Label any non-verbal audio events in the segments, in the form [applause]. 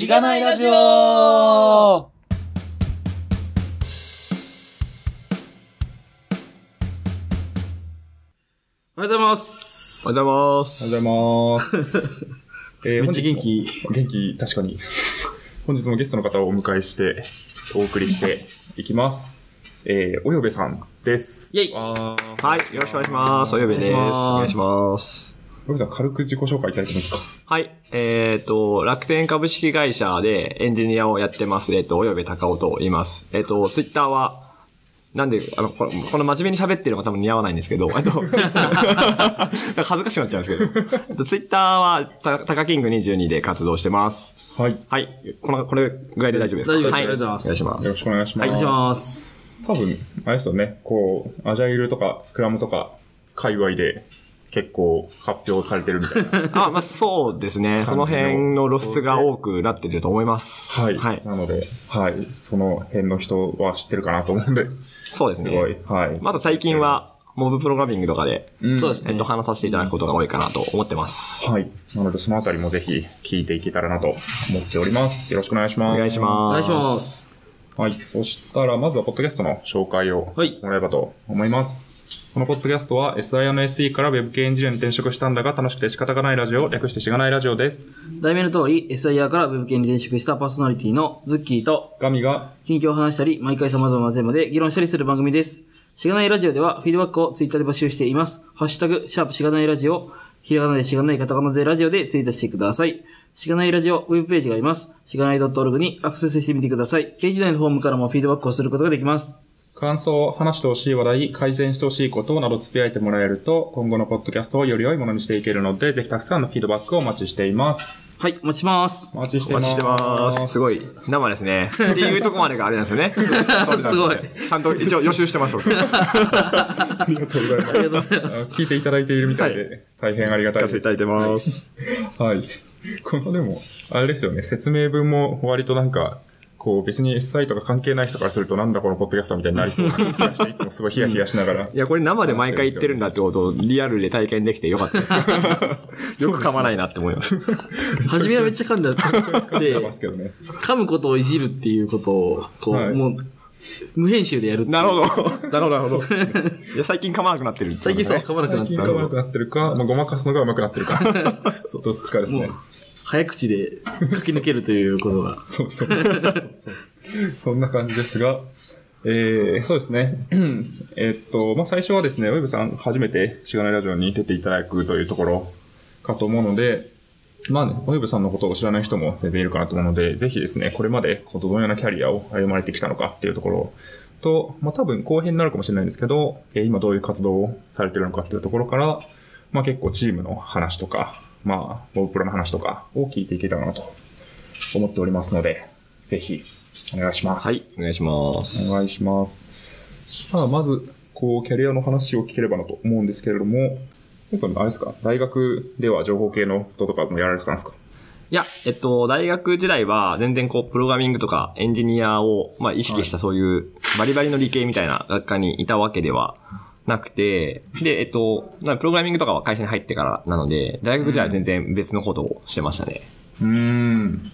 しがないラジオおはようございます。おはようございます。おはようございます。[laughs] えーめっちゃ元気。本日も元気、確かに。[laughs] 本日もゲストの方をお迎えして、お送りしていきます。えー、およべさんです。イェイはい、よろしくお願いします。およべです。おお願いし願いします。およべさん、軽く自己紹介いただいてもいいですか？はい、えっ、と、楽天株式会社でエンジニアをやってます。えっ、と、およべ高尾と言います。えっ、と、ツイッターは、なんで、あの、このこの真面目に喋ってるのが多分似合わないんですけど、えっと、[laughs] 恥ずかしくなっちゃうんですけど、えっとツイッターは、た、タカキング22で活動してます。はい。よはい、この、これぐらいで大丈夫ですか？大丈夫ですはい、ありがとうございますお願いします。ろしくお願いします。お願いします。多分、あれですよね、こう、アジャイルとか、スクラムとか、界隈で結構発表されてるみたいな。[laughs] あ、まあ、そうですね。その辺の露出が多くなってると思います。はい。はい。なので、はい。その辺の人は知ってるかなと思うんで、そうですね。すごい。はい。まだ最近は、モブプログラミングとかで、うんそうですねえっと、話させていただくことが多いかなと思ってます。はい。なので、そのあたりもぜひ聞いていけたらなと思っております。よろしくお願いします。お願いしおます。願いします。はい。そしたら、まずは、ポッドキャストの紹介をはいしてもらえばと思います。このポッドキャストは SI の SE から Web 系エンジニアに転職したんだが楽しくて仕方がないラジオ、略してしがないラジオです。題名の通り、SIR から Web 系に転職したパーソナリティのズッキーと、ガミが、近況を話したり、毎回様々なテーマで議論したりする番組です。しがないラジオでは、フィードバックをツイッターで募集しています。ハッシュタグ、シャープしがないラジオ、ひらがなでしがないカタカナでラジオでツイートしてください。しがないラジオウェブページがあります。しがない .org にアクセスしてみてください。ページ内のフォームからもフィードバックをすることができます。感想、話してほしい話題、改善してほしいことなどつぶやいてもらえると、今後のポッドキャストをより良いものにしていけるので、ぜひたくさんのフィードバックをお待ちしています。はい、お待ちします。お待ちしてます。お待ちしてます。すごい。生ですね。っていうとこまでがあれなんですよね。すごい。ちゃんと一応予習してます。僕ありがとうございます。ありがとうございます。聞いていただいているみたいで、は大変ありがたいです。させていただいてます。はい。このでも、あれですよね、説明文も割となんか、こう別に SI とか関係ない人からするとなんだこのポッドキャストみたいになりそうな気がして、いつもすごいヒヤヒヤしながら。いや、これ生で毎回言ってるんだってことをリアルで体験できてよかったです。よく噛まないなって思います。[laughs] 初めはめっちゃ噛んだ。で出ますけどね。噛むことをいじるっていうことを、こう、はいもう、無編集でやるっていうなるほど。[laughs] なるほど、なるほど。いや、最近噛まなくなってる、最近そう、噛まなくなった最近。かわくなってるか、まあ、ごまかすのが上手くなってるか。[laughs] そう、どっちかですね。早口で書き抜けるということが。[laughs] そうそう。そんな感じですが、えー、そうですね。えっと、まあ、最初はですね、ウェブさん初めてしがないラジオに出ていただくというところかと思うので、まあね、ウェブさんのことを知らない人も全然いるかなと思うので、ぜひですね、これまでどのようなキャリアを歩まれてきたのかっていうところと、まあ、多分後編になるかもしれないんですけど、えー今どういう活動をされてるのかっていうところから、まあ、結構チームの話とか、まあ、ボブプロの話とかを聞いていけたらなと思っておりますので、ぜひ、お願いします。はい、お願いします。お願いします。さあ、まず、こう、キャリアの話を聞ければなと思うんですけれども、やっぱあれですか？大学では情報系のこととかもやられてたんですか？いや、えっと、大学時代は全然こう、プログラミングとかエンジニアを、まあ、意識したそういうバリバリの理系みたいな学科にいたわけではなくて、で、えっと、まあプログラミングとかは会社に入ってからなので、大学時代は全然別のことをしてましたね。うーん。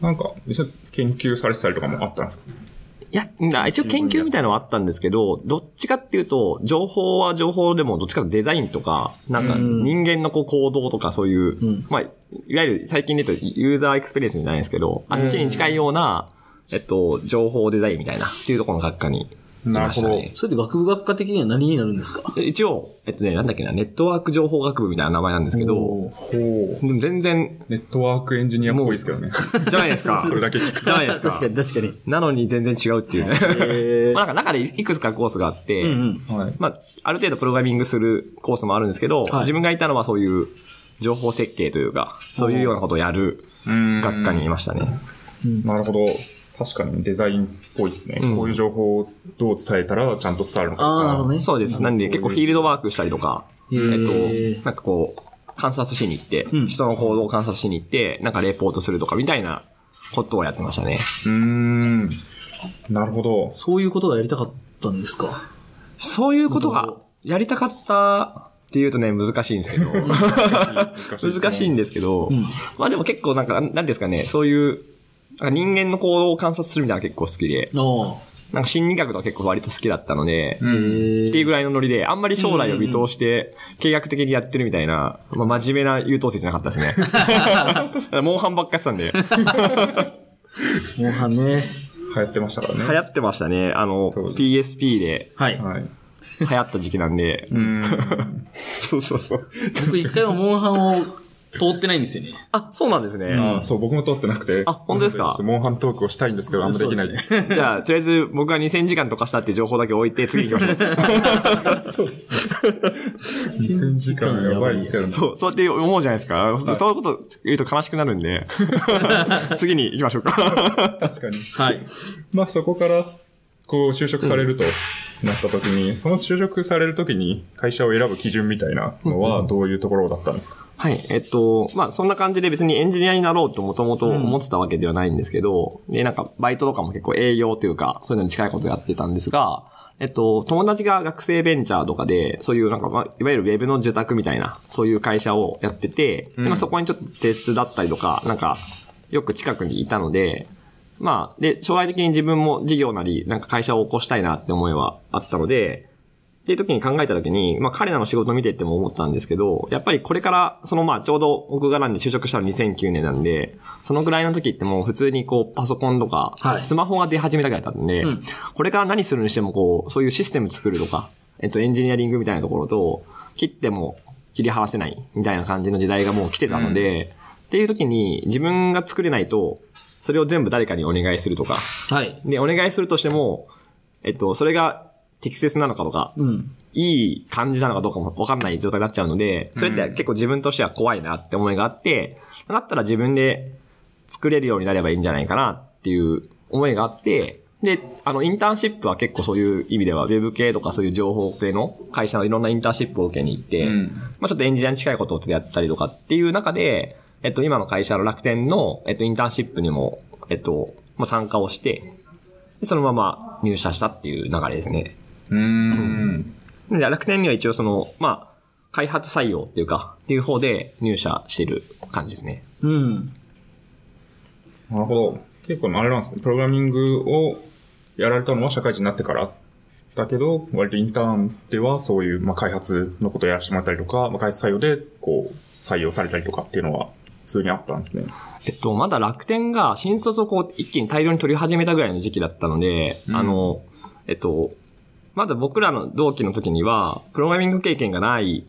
なんか、実際研究されてたりとかもあったんですか？いや、な一応研究みたいなのはあったんですけど、どっちかっていうと、情報は情報でも、どっちかというとデザインとか、なんかうん人間のこう行動とかそういう、んまあ、いわゆる最近で言うとユーザーエクスペリエンスじゃないですけど、あっちに近いような、えっと、情報デザインみたいなっていうところの学科になるね。それって学部学科的には何になるんですか？で [laughs] 一応、えっとね、なんだっけな、ネットワーク情報学部みたいな名前なんですけど、ほう。全然、ネットワークエンジニアっぽいですけどね。[laughs] じゃないですか。それだけ聞くじゃないですか。確かに確かに。なのに全然違うっていうね。[laughs] えまあなんか中でいくつかコースがあって、うんうん。はい。まあ、ある程度プログラミングするコースもあるんですけど、はい自分がいたのはそういう情報設計というか、そういうようなことをやる学科にいましたね。なるほど。確かにデザインっぽいですね。うんこういう情報をどう伝えたらちゃんと伝わるのか。ああ、なるほどね。そうです。なんで結構フィールドワークしたりとか、えへっーと、なんかこう、観察しに行って、うん人の行動を観察しに行って、なんかレポートするとかみたいなことをやってましたね。うーん。なるほど。そういうことがやりたかったんですか？そういうことがやりたかったっっていうとね、難しいんですけど。[laughs] 難しいんですけど、まあでも結構なんか、なんですかね、そういう、なんか人間の行動を観察するみたいなの結構好きで、おなんか心理学とか結構割と好きだったので、っていうぐらいのノリで、あんまり将来を見通して、計画的にやってるみたいな、まあ、真面目な優等生じゃなかったですね。モンハンばっかやってたんで。モンハンね。流行ってましたからね。流行ってましたね。あの、PSP ではい。はい。流行った時期なんで。うん。[laughs] そうそうそう。僕一回もモンハンを通ってないんですよね。あ、そうなんですね。あそう、僕も通ってなくて。あ本当ですか？モンハントークをしたいんですけど、あんまできない。じゃあ、とりあえず僕が2000時間とかしたっていう情報だけ置いて次行きましょう。[laughs] そうですね。2000時間やばいですけどね。そう、そうやって思うじゃないですか。そそういうこと言うと悲しくなるんで。[laughs] 次に行きましょうか。確かに。はい。まあそこから、こう就職されるとなった時に、その就職される時に会社を選ぶ基準みたいなのはどういうところだったんですか？はい。えっと、まあ、そんな感じで別にエンジニアになろうともともと思ってたわけではないんですけど、で、なんか、バイトとかも結構営業というか、そういうのに近いことやってたんですが、えっと、友達が学生ベンチャーとかで、そういうなんか、まあ、いわゆるウェブの受託みたいな、そういう会社をやってて、でまあ、そこにちょっと手伝ったりとか、なんか、よく近くにいたので、まあ、で、将来的に自分も事業なり、なんか会社を起こしたいなって思いはあったので、っていう時に考えた時に、まあ彼らの仕事を見てっても思ったんですけど、やっぱりこれから、そのまあちょうど僕がなんで就職したの2009年なんで、そのぐらいの時ってもう普通にこうパソコンとかは、い。スマホが出始めたぐらいだったんで、うん。これから何するにしてもこう、そういうシステム作るとか、えっとエンジニアリングみたいなところと、切っても切り離せないみたいな感じの時代がもう来てたので、っていう時に自分が作れないと、それを全部誰かにお願いするとか、はい。で、お願いするとしても、えっと、それが適切なのかとか、うん。いい感じなのかどうかもわかんない状態になっちゃうので、それって結構自分としては怖いなって思いがあって、だったら自分で作れるようになればいいんじゃないかなっていう思いがあって、で、あの、インターンシップは結構そういう意味では、ウェブ系とかそういう情報系の会社のいろんなインターンシップを受けに行って、うんまあちょっとエンジニアに近いことをやったりとかっていう中で、えっと、今の会社の楽天の、えっと、インターンシップにも、えっと、まあ参加をして、でそのまま入社したっていう流れですね。うーん。で楽天には一応その、まあ、開発採用っていうか、っていう方で入社してる感じですね。うん。なるほど。結構あれなんですね。プログラミングをやられたのは社会人になってからだけど、割とインターンではそういう、まあ、開発のことをやらせてもらったりとか、まあ、開発採用でこう採用されたりとかっていうのは普通にあったんですね。えっと、まだ楽天が新卒をこう一気に大量に取り始めたぐらいの時期だったので、うん。あの、えっと、まだ僕らの同期の時には、プログラミング経験がない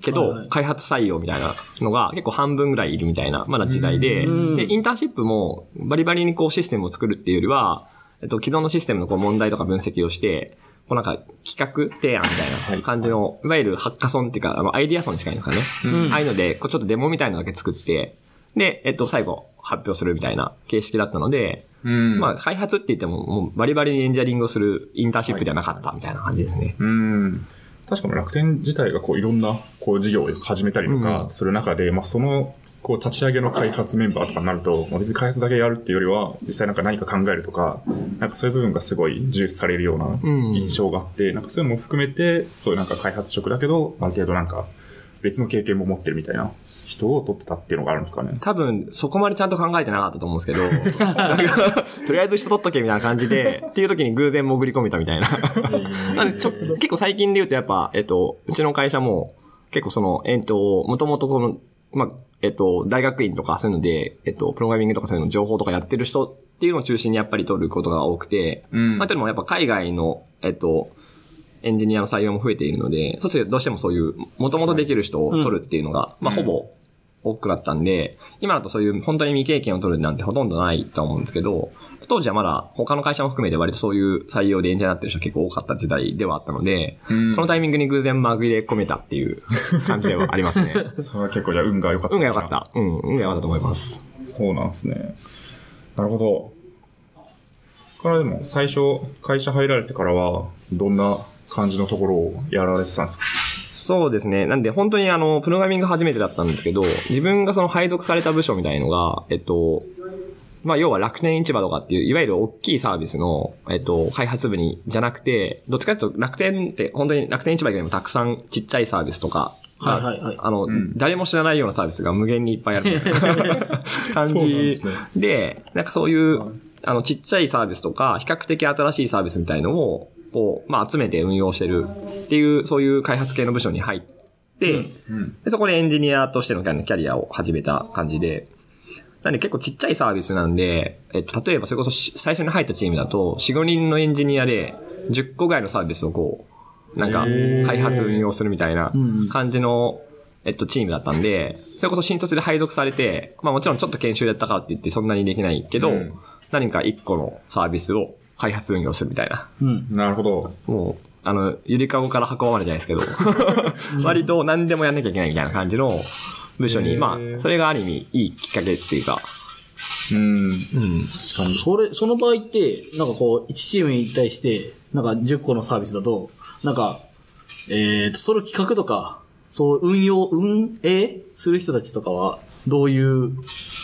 けど、開発採用みたいなのが結構半分ぐらいいるみたいな、まだ時代で、うん。で、インターンシップもバリバリにこうシステムを作るっていうよりは、えっと、既存のシステムのこう問題とか分析をして、こうなんか企画提案みたいな感じの、い、わゆるハッカソンっていうか、あの、アイディアソンに近いのかね。うんああいうので、こうちょっとデモみたいなのだけ作って、で、えっと、最後発表するみたいな形式だったので、うんまあ、開発って言っても、もうバリバリにエンジニアリングをするインターンシップじゃなかったみたいな感じですね。うん。確かに楽天自体がこういろんなこう事業を始めたりとかうんする中で、まあそのこう立ち上げの開発メンバーとかになると、まあ別に開発だけやるっていうよりは、実際なんか何か考えるとか、なんかそういう部分がすごい重視されるようなうん印象があって、なんかそういうのも含めて、そういうなんか開発職だけど、ある程度なんか別の経験も持ってるみたいな人を取ってたっていうのがあるんですかね。多分、そこまでちゃんと考えてなかったと思うんですけど、とりあえず人取っとけみたいな感じで、っていう時に偶然潜り込めたみたいな。なんでちょ結構最近で言うとやっぱ、えっと、うちの会社も、結構その、えっと、もともとこの、まあ、えっと、大学院とかそういうので、えっと、プログラミングとかそういうの情報とかやってる人っていうのを中心にやっぱり取ることが多くて、うん。まあ、というのもやっぱ海外の、えっと、エンジニアの採用も増えているので、そうするとどうしてもそういう、もともとできる人を取るっていうのが、まあ、ほぼ多くなったんで、今だとそういう本当に未経験を取るなんてほとんどないと思うんですけど、当時はまだ他の会社も含めて割とそういう採用でエンジニアになってる人結構多かった時代ではあったので、うんそのタイミングに偶然まぐれ込めたっていう感じではありますね。[laughs] それは結構じゃあ運が良かった。運が良かっ。た。うん、運が良かったと思います。そうなんですね。なるほど。からでも最初会社入られてからはどんな感じのところをやられてたんですか？そうですね。なんで本当にあの、プログラミング初めてだったんですけど、自分がその配属された部署みたいのが、えっと、まあ要は楽天市場とかっていう、いわゆる大きいサービスの、えっと、開発部に、じゃなくて、どっちかというと楽天って本当に楽天市場以外にもたくさんちっちゃいサービスとか、はいはいはい。あの、ん誰も知らないようなサービスが無限にいっぱいある [laughs] 感じで、なんかそういう、はいあの、ちっちゃいサービスとか、比較的新しいサービスみたいのを、こう、まあ、集めて運用してるっていう、そういう開発系の部署に入って、うん。でそこでエンジニアとしてのキャリアを始めた感じで、なんで結構ちっちゃいサービスなんで、えっと、例えばそれこそし最初に入ったチームだと、4、5人のエンジニアで10個ぐらいのサービスをこう、なんか開発運用するみたいな感じの、えっと、チームだったんで、それこそ新卒で配属されて、まあもちろんちょっと研修やったからって言ってそんなにできないけど、うん何か1個のサービスを開発運用するみたいな。うん。なるほど。もう、あの、ゆりかごから運ばれじゃないですけど、[laughs] 割と何でもやんなきゃいけないみたいな感じの部署に、まあ、それがある意味いいきっかけっていうか、うん。うん。それ、その場合って、なんかこう、1チームに対して、なんか10個のサービスだと、なんか、えーと、その企画とか、そう、運用、運営する人たちとかは、どういう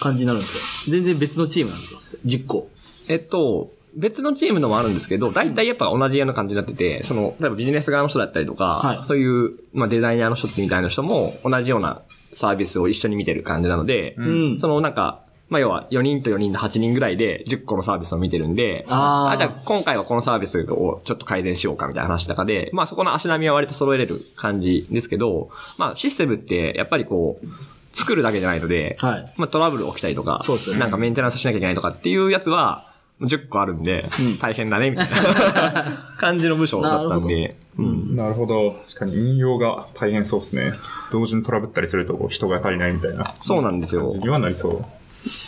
感じになるんですか？全然別のチームなんですか ?10 個。えっと、別のチームのもあるんですけど、大体やっぱ同じような感じになってて、その、例えばビジネス側の人だったりとか、はいそういう、まあデザイナーの人みたいな人も同じようなサービスを一緒に見てる感じなので、うん。そのなんか、まあ要は4人と4人で8人ぐらいで10個のサービスを見てるんで、あーじゃあ今回はこのサービスをちょっと改善しようかみたいな話とかで、まあそこの足並みは割と揃えれる感じですけど、まあシステムってやっぱりこう、作るだけじゃないので、はい。まあトラブル起きたりとか、そうですよねなんかメンテナンスしなきゃいけないとかっていうやつは、10個あるんで、うん大変だね、みたいな [laughs] 感じの部署だったんで、うん。なるほど。確かに運用が大変そうですね。同時にトラブったりすると人が足りないみたいなそうなんですよ感じ。にはなりそう。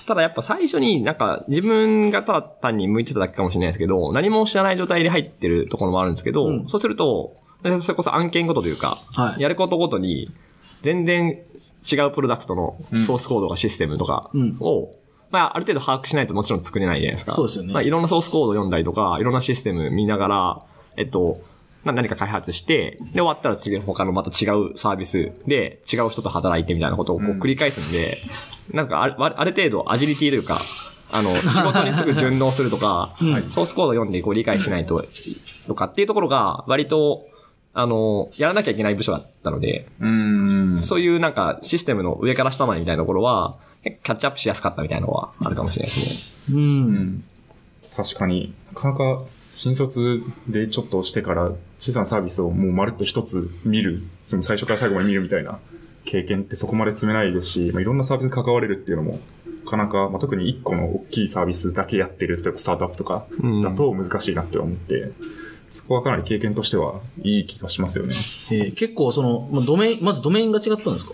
ただやっぱ最初になんか自分がただ単に向いてただけかもしれないですけど、何も知らない状態で入ってるところもあるんですけど、うんそうすると、それこそ案件ごとというか、はいやることごとに全然違うプロダクトのソースコードがシステムとかうんを、まあある程度把握しないともちろん作れないじゃないですか。そうですよねまあいろんなソースコード読んだりとか、いろんなシステム見ながら、えっと、まあ何か開発して、で終わったら次の他のまた違うサービスで違う人と働いてみたいなことをこううん繰り返すんで、なんかあるある程度アジリティというか、あの、仕事にすぐ順応するとか、[laughs] うんソースコード読んでこう理解しないと、とかっていうところが割と、あの、やらなきゃいけない部署だったので、う。そういうなんかシステムの上から下までみたいなところは、キャッチアップしやすかったみたいなのはあるかもしれないですね。う。うんん。確かに、なかなか新卒でちょっとしてから小さなサービスをもうまるっと一つ見る、その最初から最後まで見るみたいな経験ってそこまで積めないですし、まあ、いろんなサービスに関われるっていうのも、なかなか、まあ、特に一個の大きいサービスだけやってる、例えばスタートアップとかうんだと難しいなって思って、そこはかなり経験としてはいい気がしますよね。えー結構その、まあ、ドメイン、まずドメインが違ったんですか？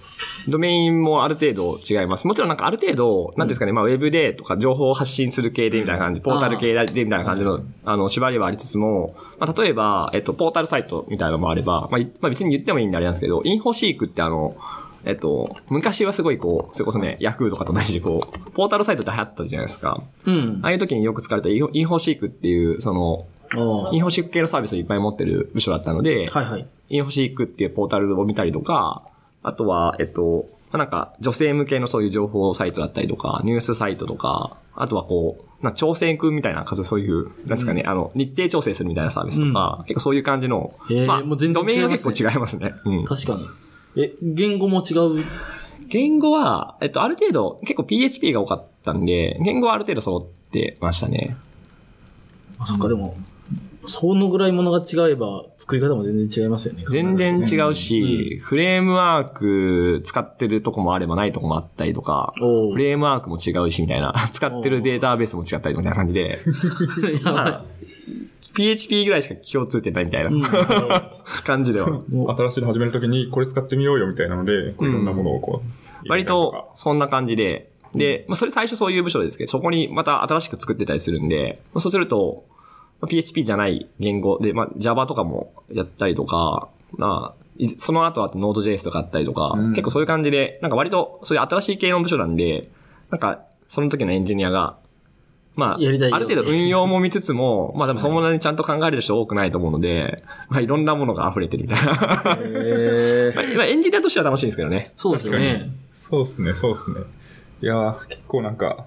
ドメインもある程度違います。もちろんなんかある程度、なんですかね、まあウェブでとか情報を発信する系でみたいな感じ、ポータル系でみたいな感じの、あの、縛りはありつつも、まあ例えば、えっと、ポータルサイトみたいなのもあれば、まあ、いまあ別に言ってもいいんであれなんですけど、インフォシークってあの、えっと、昔はすごいこう、それこそね、ヤフーとかと同じでこう、ポータルサイトって流行ったじゃないですか。うんあ。あいう時によく使われたインフォシークっていう、その、インフォシーク系のサービスをいっぱい持ってる部署だったので、はいはい。インフォシークっていうポータルを見たりとか、あとは、えっと、まあなんか、女性向けのそういう情報サイトだったりとか、ニュースサイトとか、あとはこう、まあ、調整君みたいな、そういう、なんですかね、あの、日程調整するみたいなサービスとか、結構そういう感じの、まあ、もう全然ドメインは違いますね結構違いますね。うん。確かに。え、言語も違う？言語は、えっと、ある程度、結構 PHP が多かったんで、言語はある程度揃ってましたね。あ、そっか、でも、そのぐらいものが違えば、作り方も全然違いますよね。全然違うし、フレームワーク使ってるとこもあればないとこもあったりとか、フレームワークも違うしみたいな、[laughs] 使ってるデータベースも違ったりみたいな感じで、[laughs] やばまあ PHP ぐらいしか共通点ないみたいな、い。うん。[laughs] 感じでは。新しいの始めるときにこれ使ってみようよみたいなので、いろんなものをこう、割とそんな感じで、で、まあ、それ最初そういう部署ですけど、そこにまた新しく作ってたりするんで、まあ、そうすると、まあ PHP じゃない言語で、まあ、Java とかもやったりとか、まあ、いその後は Node.js とかあったりとか、うん結構そういう感じで、なんか割とそういう新しい系の部署なんで、なんか、その時のエンジニアが、まあ、やりたいよある程度運用も見つつも、[laughs] まあでもそんなにちゃんと考える人多くないと思うので、まあいろんなものが溢れてるみたいな。へー [laughs] まあエンジニアとしては楽しいんですけどね。そうですよね。そうですね、そうですね。いやー、結構なんか、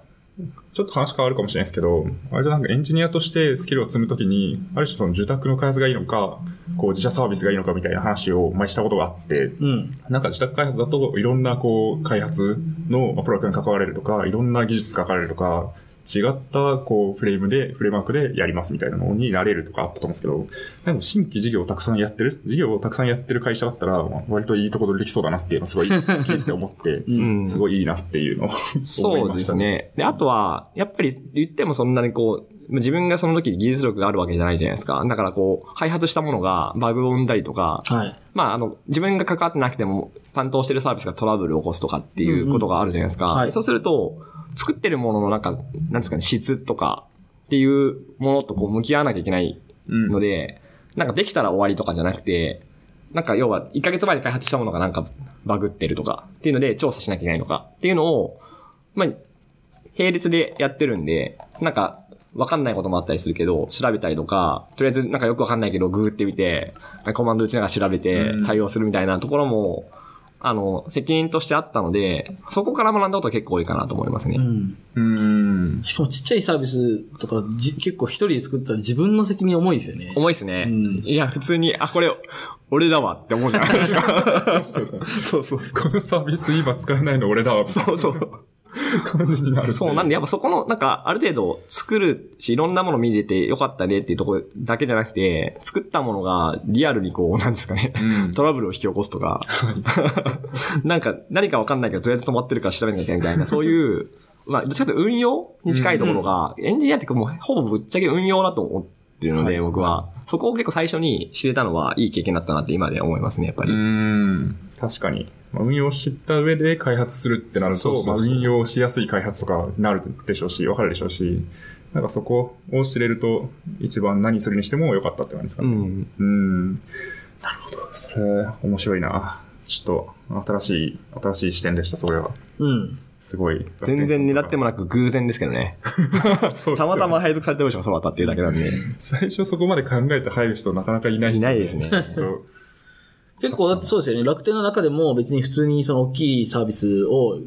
ちょっと話変わるかもしれないですけど、あれじゃなんかエンジニアとしてスキルを積むときに、ある種その受託の開発がいいのか、こう自社サービスがいいのかみたいな話を前したことがあって、うん。なんか自宅開発だといろんなこう開発のまあプロダクトに関われるとか、いろんな技術関われるとか、違ったこうフレームで、フレームワークでやりますみたいなのになれるとかあったと思うんですけど、でも新規事業をたくさんやってる、事業をたくさんやってる会社だったら、まあ割といいところでできそうだなっていうのをすごい [laughs] 聞いてて思って、うんすごいいいなっていうのを思そいうましたです。ね。で、あとは、やっぱり言ってもそんなにこう、自分がその時技術力があるわけじゃないじゃないですか。だからこう、開発したものがバグを生んだりとか、はい。まあ、あの、自分が関わってなくても、担当してるサービスがトラブルを起こすとかっていうことがあるじゃないですか。うんうんはいそうすると、作ってるもののなんか、なんですかね、質とかっていうものとこう向き合わなきゃいけないうん。ので、なんかできたら終わりとかじゃなくて、なんか要は1ヶ月前に開発したものがなんかバグってるとかっていうので調査しなきゃいけないのかっていうのを、まあ、並列でやってるんで、なんか、わかんないこともあったりするけど、調べたりとか、とりあえずなんかよくわかんないけど、ググってみて、コマンド打ちながら調べてうん。対応するみたいなところも、あの、責任としてあったので、そこから学んだことは結構多いかなと思いますね。うん。うん。しかもちっちゃいサービスとかじ結構一人で作ったら自分の責任重いですよね。重いですね。うんいや、普通に、あ、これ、俺だわって思うじゃないですか。[laughs] そうそう。このサービス今使えないの俺だわ、そうそう。な感じになる。そう、なんでやっぱそこの、なんか、ある程度作るし、いろんなもの見れてよかったねっていうところだけじゃなくて、作ったものがリアルにこう、なんですかね、うんトラブルを引き起こすとか、[laughs] なんか、何かわかんないけど、とりあえず止まってるから調べなきゃいけないみたいな、[laughs] そういう、まあ、どっちかというと運用に近いところが、エンジニアってもう、ほぼぶっちゃけ運用だと思ってるので、はい僕は。そこを結構最初に知れたのはいい経験だったなって今で思いますね、やっぱり。うん。確かに。まあ運用を知った上で開発するってなると、まあ、運用しやすい開発とかなるでしょうし、わかるでしょうし、なんかそこを知れると、一番何するにしても良かったって感じですかね。うん。うん。なるほど。それ、面白いな。ちょっと、新しい、新しい視点でした、それは。うん。すごい。全然狙ってもなく偶然ですけどね。[laughs] ねたまたま配属されてる人がそうだったっていうだけなんで。最初そこまで考えて入る人なかなかいないいないですね。結構だってそうですよね。楽天の中でも別に普通にその大きいサービスを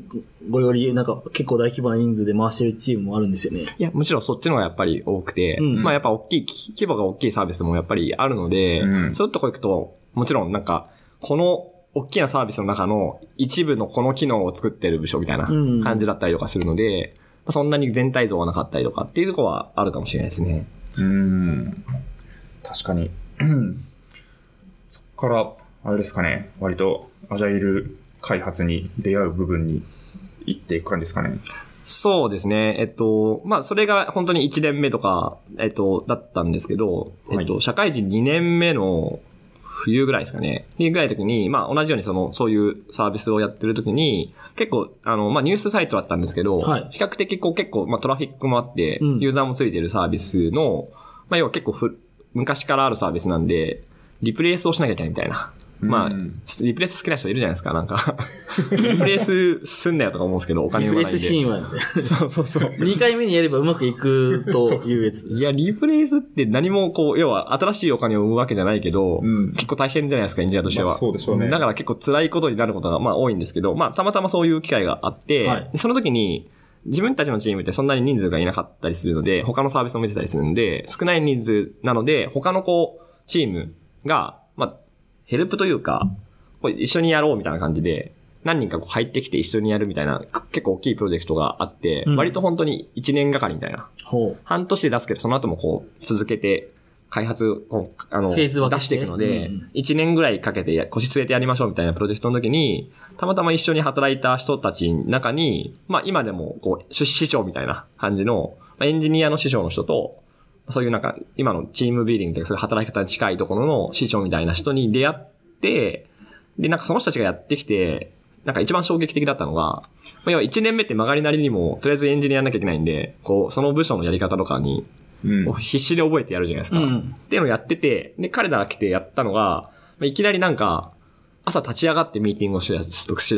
ごよりなんか結構大規模な人数で回してるチームもあるんですよね。いや、むしろそっちの方がやっぱり多くて、うんまあやっぱ大きい、き規模が大きいサービスもやっぱりあるので、うんそういうとこ行くと、もちろんなんか、この大きなサービスの中の一部のこの機能を作ってる部署みたいなうん感じだったりとかするので、まあそんなに全体像はなかったりとかっていうところはあるかもしれないですね。うん。確かに。う [clears throat] んそこから、あれですかね、割とアジャイル開発に出会う部分に行っていく感じですかね。そうですね。えっと、まあ、それが本当に1年目とか、えっと、だったんですけど、えっと、社会人2年目の冬ぐらいですかね。にぐらいの時に、まあ、同じようにその、そういうサービスをやってる時に、結構、あの、まあ、ニュースサイトだったんですけど、はい比較的こう結構、まあ、トラフィックもあって、うんユーザーもついてるサービスの、まあ、要は結構ふ、昔からあるサービスなんで、リプレイスをしなきゃいけないみたいな。まあ、うんリプレイス好きな人いるじゃないですか、なんか。リプレイスすんなよとか思うんですけど、お金リフ生まないんで。レスシーンは、ね、そうそうそう。[laughs] 2回目にやればうまくいくというやつ。いや、リプレイスって何もこう、要は新しいお金を生むわけじゃないけど、うん結構大変じゃないですか、エンジニアとしては。まあそうでしょうねだから結構辛いことになることがまあ多いんですけど、まあたまたまそういう機会があって、はいでその時に、自分たちのチームってそんなに人数がいなかったりするので、他のサービスも見てたりするんで、少ない人数なので、他のこう、チームが、まあ、ヘルプというか、こう一緒にやろうみたいな感じで、何人かこう入ってきて一緒にやるみたいな、結構大きいプロジェクトがあって、うん。割と本当に1年がかりみたいな。ほ半年で出すけど、その後もこう、続けて、開発を、あの、フェーズ分け出していくのでうん、1年ぐらいかけてや腰据えてやりましょうみたいなプロジェクトの時に、たまたま一緒に働いた人たちの中に、まあ今でも、こう、師師匠みたいな感じの、まあエンジニアの師匠の人と、そういうなんか、今のチームビーディングというか、そういう働き方に近いところの師匠みたいな人に出会って、で、なんかその人たちがやってきて、なんか一番衝撃的だったのが、まあ、要は1年目って曲がりなりにも、とりあえずエンジニアやんなきゃいけないんで、こう、その部署のやり方とかに、必死で覚えてやるじゃないですう。か。っうん。ていうのをやってて、で、彼らが来てやったのが、まあいきなりなんか、朝立ち上がってミーティングをしだ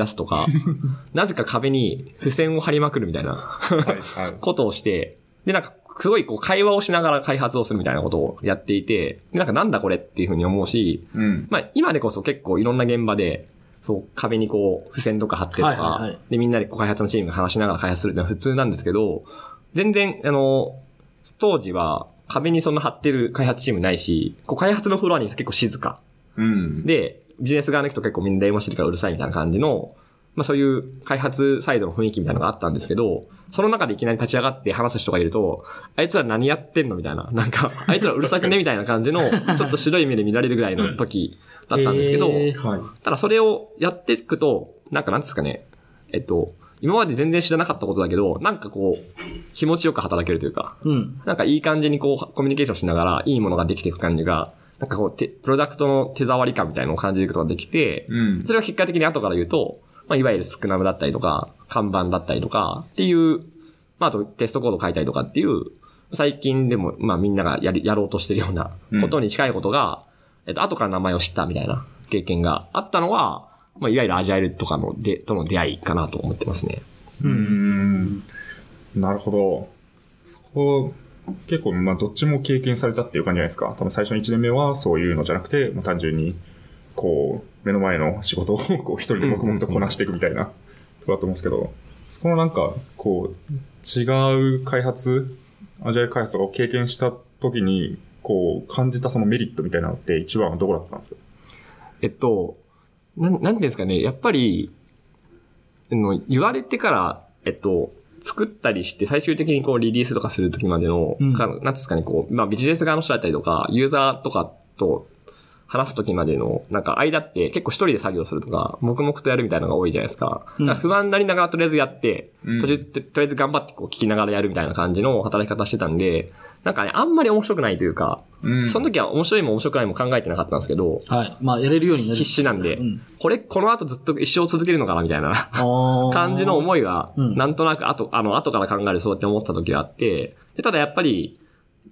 すとか、[laughs] なぜか壁に付箋を貼りまくるみたいな。[laughs] ことをして、で、なんか、すごいこう会話をしながら開発をするみたいなことをやっていて、で、なんかなんだこれっていうふうに思うし、うん。まあ今でこそ結構いろんな現場で、そう、壁にこう、付箋とか貼ってとか、で、みんなでこう開発のチームが話しながら開発するっていうのは普通なんですけど、全然、あの、当時は壁にそんな貼ってる開発チームないし、こう開発のフロアに結構静か。うん。で、ビジネス側の人結構みんな電話してるからうるさいみたいな感じの、まあそういう開発サイドの雰囲気みたいなのがあったんですけど、その中でいきなり立ち上がって話す人がいると、あいつら何やってんのみたいな。なんか、あいつらうるさくねみたいな感じの、[laughs] ちょっと白い目で見られるぐらいの時だったんですけど。ただそれをやっていくと、なんかなんですかね、えっと、今まで全然知らなかったことだけど、なんかこう、気持ちよく働けるというか、うん。なんかいい感じにこう、コミュニケーションしながら、いいものができていく感じが、なんかこう、てプロダクトの手触り感みたいなのを感じることができて、うん。それを結果的に後から言うと、まあ、いわゆるスクラムだったりとか、看板だったりとか、っていう、まあ、あとテストコードを書いたりとかっていう、最近でも、まあ、みんながやり、やろうとしてるようなことに近いことが、えっと、後から名前を知ったみたいな経験があったのは、まあ、いわゆるアジャイルとかので、との出会いかなと思ってますね。うーん。なるほど。そこ、結構、まあ、どっちも経験されたっていう感じじゃないですか。多分最初の1年目はそういうのじゃなくて、まあ、単純に、こう、目の前の仕事をこう一人で黙々とこなしていくみたいなところだと思うんですけど、そこのなんか、こう、違う開発、アジャイル開発を経験した時に、こう、感じたそのメリットみたいなのって一番はどこだったんですか？えっと、なん、なんていうんですかね、やっぱり、あの、言われてから、えっと、作ったりして、最終的にこうリリースとかするときまでの、うん。かなんていうんですかね、こう、まあビジネス側の人だったりとか、ユーザーとかと話すときまでの、なんか間って結構一人で作業するとか、黙々とやるみたいなのが多いじゃないですか。うんだから不安になりながらとりあえずやって、うん途中でとりあえず頑張ってこう聞きながらやるみたいな感じの働き方してたんで、なんかね、あんまり面白くないというか、うんその時は面白いも面白くないも考えてなかったんですけど、はい。まあ、やれるようになる。必死なんで、うん。これ、この後ずっと一生続けるのかなみたいな感じの思いが、うんなんとなく後、あの、後から考えるそうって思った時があって、でただやっぱり、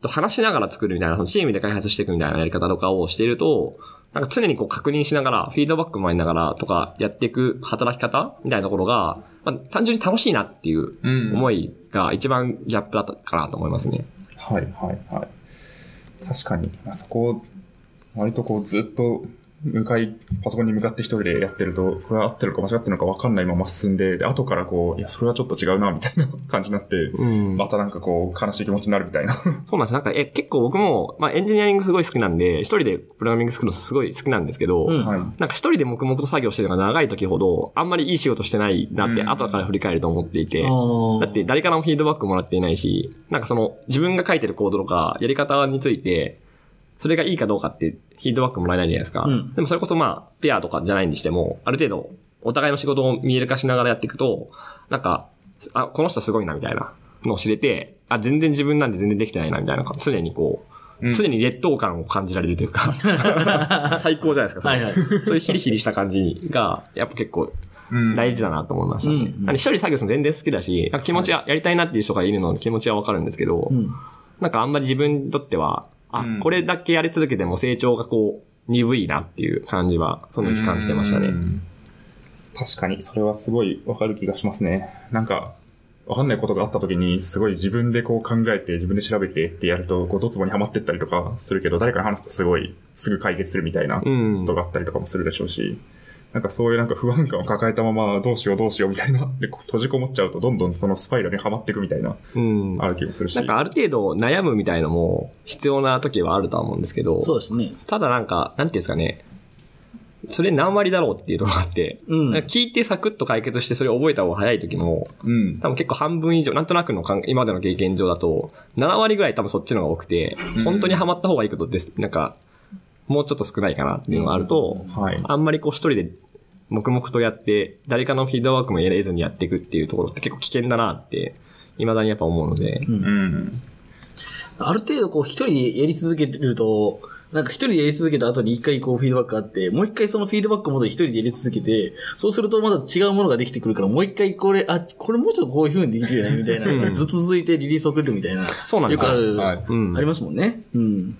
と話しながら作るみたいな、そのチームで開発していくみたいなやり方とかをしていると、なんか常にこう確認しながら、フィードバックもありながらとかやっていく働き方みたいなところが、まあ、単純に楽しいなっていう思いが一番ギャップだったかなと思いますね。はいはいはい。確かに、あそこ、割とこうずっと向かい、パソコンに向かって一人でやってると、これは合ってるのか間違ってるのか分かんないまま進んで、で、後からこう、いや、それはちょっと違うな、みたいな感じになって、うん。またなんかこう、悲しい気持ちになるみたいな。そうなんです。なんか、え、結構僕も、まあ、エンジニアリングすごい好きなんで、一人でプログラミング作るのすごい好きなんですけど、うんはい。なんか一人で黙々と作業してるのが長い時ほど、あんまりいい仕事してないなってうん後から振り返ると思っていて、あーだって誰からもフィードバックもらっていないし、なんかその自分が書いてるコードとかやり方について、それがいいかどうかってフィードバックもらえないじゃないですか。うんでもそれこそまあ、ペアとかじゃないにしても、ある程度お互いの仕事を見える化しながらやっていくと、なんか、あ、この人すごいなみたいなのを知れて、あ、全然自分なんで全然できてないなみたいな、常にこう、うん常に劣等感を感じられるというか、[laughs] 最高じゃないですか。それはいはいそういうヒリヒリした感じが、やっぱ結構うん大事だなと思いましたね。うんうん一人作業するの全然好きだし、なんか気持ちは、やりたいなっていう人がいるの気持ちはわかるんですけど、うん。なんかあんまり自分にとっては、あ、うんこれだけやり続けても成長がこう、鈍いなっていう感じは、その時感じてましたね。うん確かに、それはすごいわかる気がしますね。なんか、わかんないことがあった時に、すごい自分でこう考えて、自分で調べてってやると、こう、ドツボにはまってったりとかするけど、誰かに話すとすごい、すぐ解決するみたいなこうん。とがあったりとかもするでしょうし、なんかそういうなんか不安感を抱えたまま、どうしようどうしようみたいな、で、こう閉じこもっちゃうと、どんどんそのスパイラルにはまっていくみたいな、うん。ある気もするし。なんかある程度悩むみたいのも必要な時はあるとは思うんですけど、そうですね。ただなんか、なんていうんですかね、それ何割だろうっていうところがあって、うん聞いてサクッと解決してそれを覚えた方が早い時も、うん。多分結構半分以上、なんとなくの感今までの経験上だと、7割ぐらい多分そっちの方が多くて、うん本当にハマった方がいいことです。なんか、もうちょっと少ないかなっていうのがあると、はい。あんまりこう一人で黙々とやって、誰かのフィードバックも得ずにやっていくっていうところって結構危険だなって、未だにやっぱ思うので、うん。ある程度こう一人でやり続けると、なんか一人でやり続けた後に一回こうフィードバックあって、もう一回そのフィードバックを元に一人でやり続けて、そうするとまだ違うものができてくるから、もう一回これ、あ、これもうちょっとこういう風にできるよね、みたいなのがずっと続いてリリース遅れるみたいな。そうなんですよよくある、はいうんありますもんね。うん。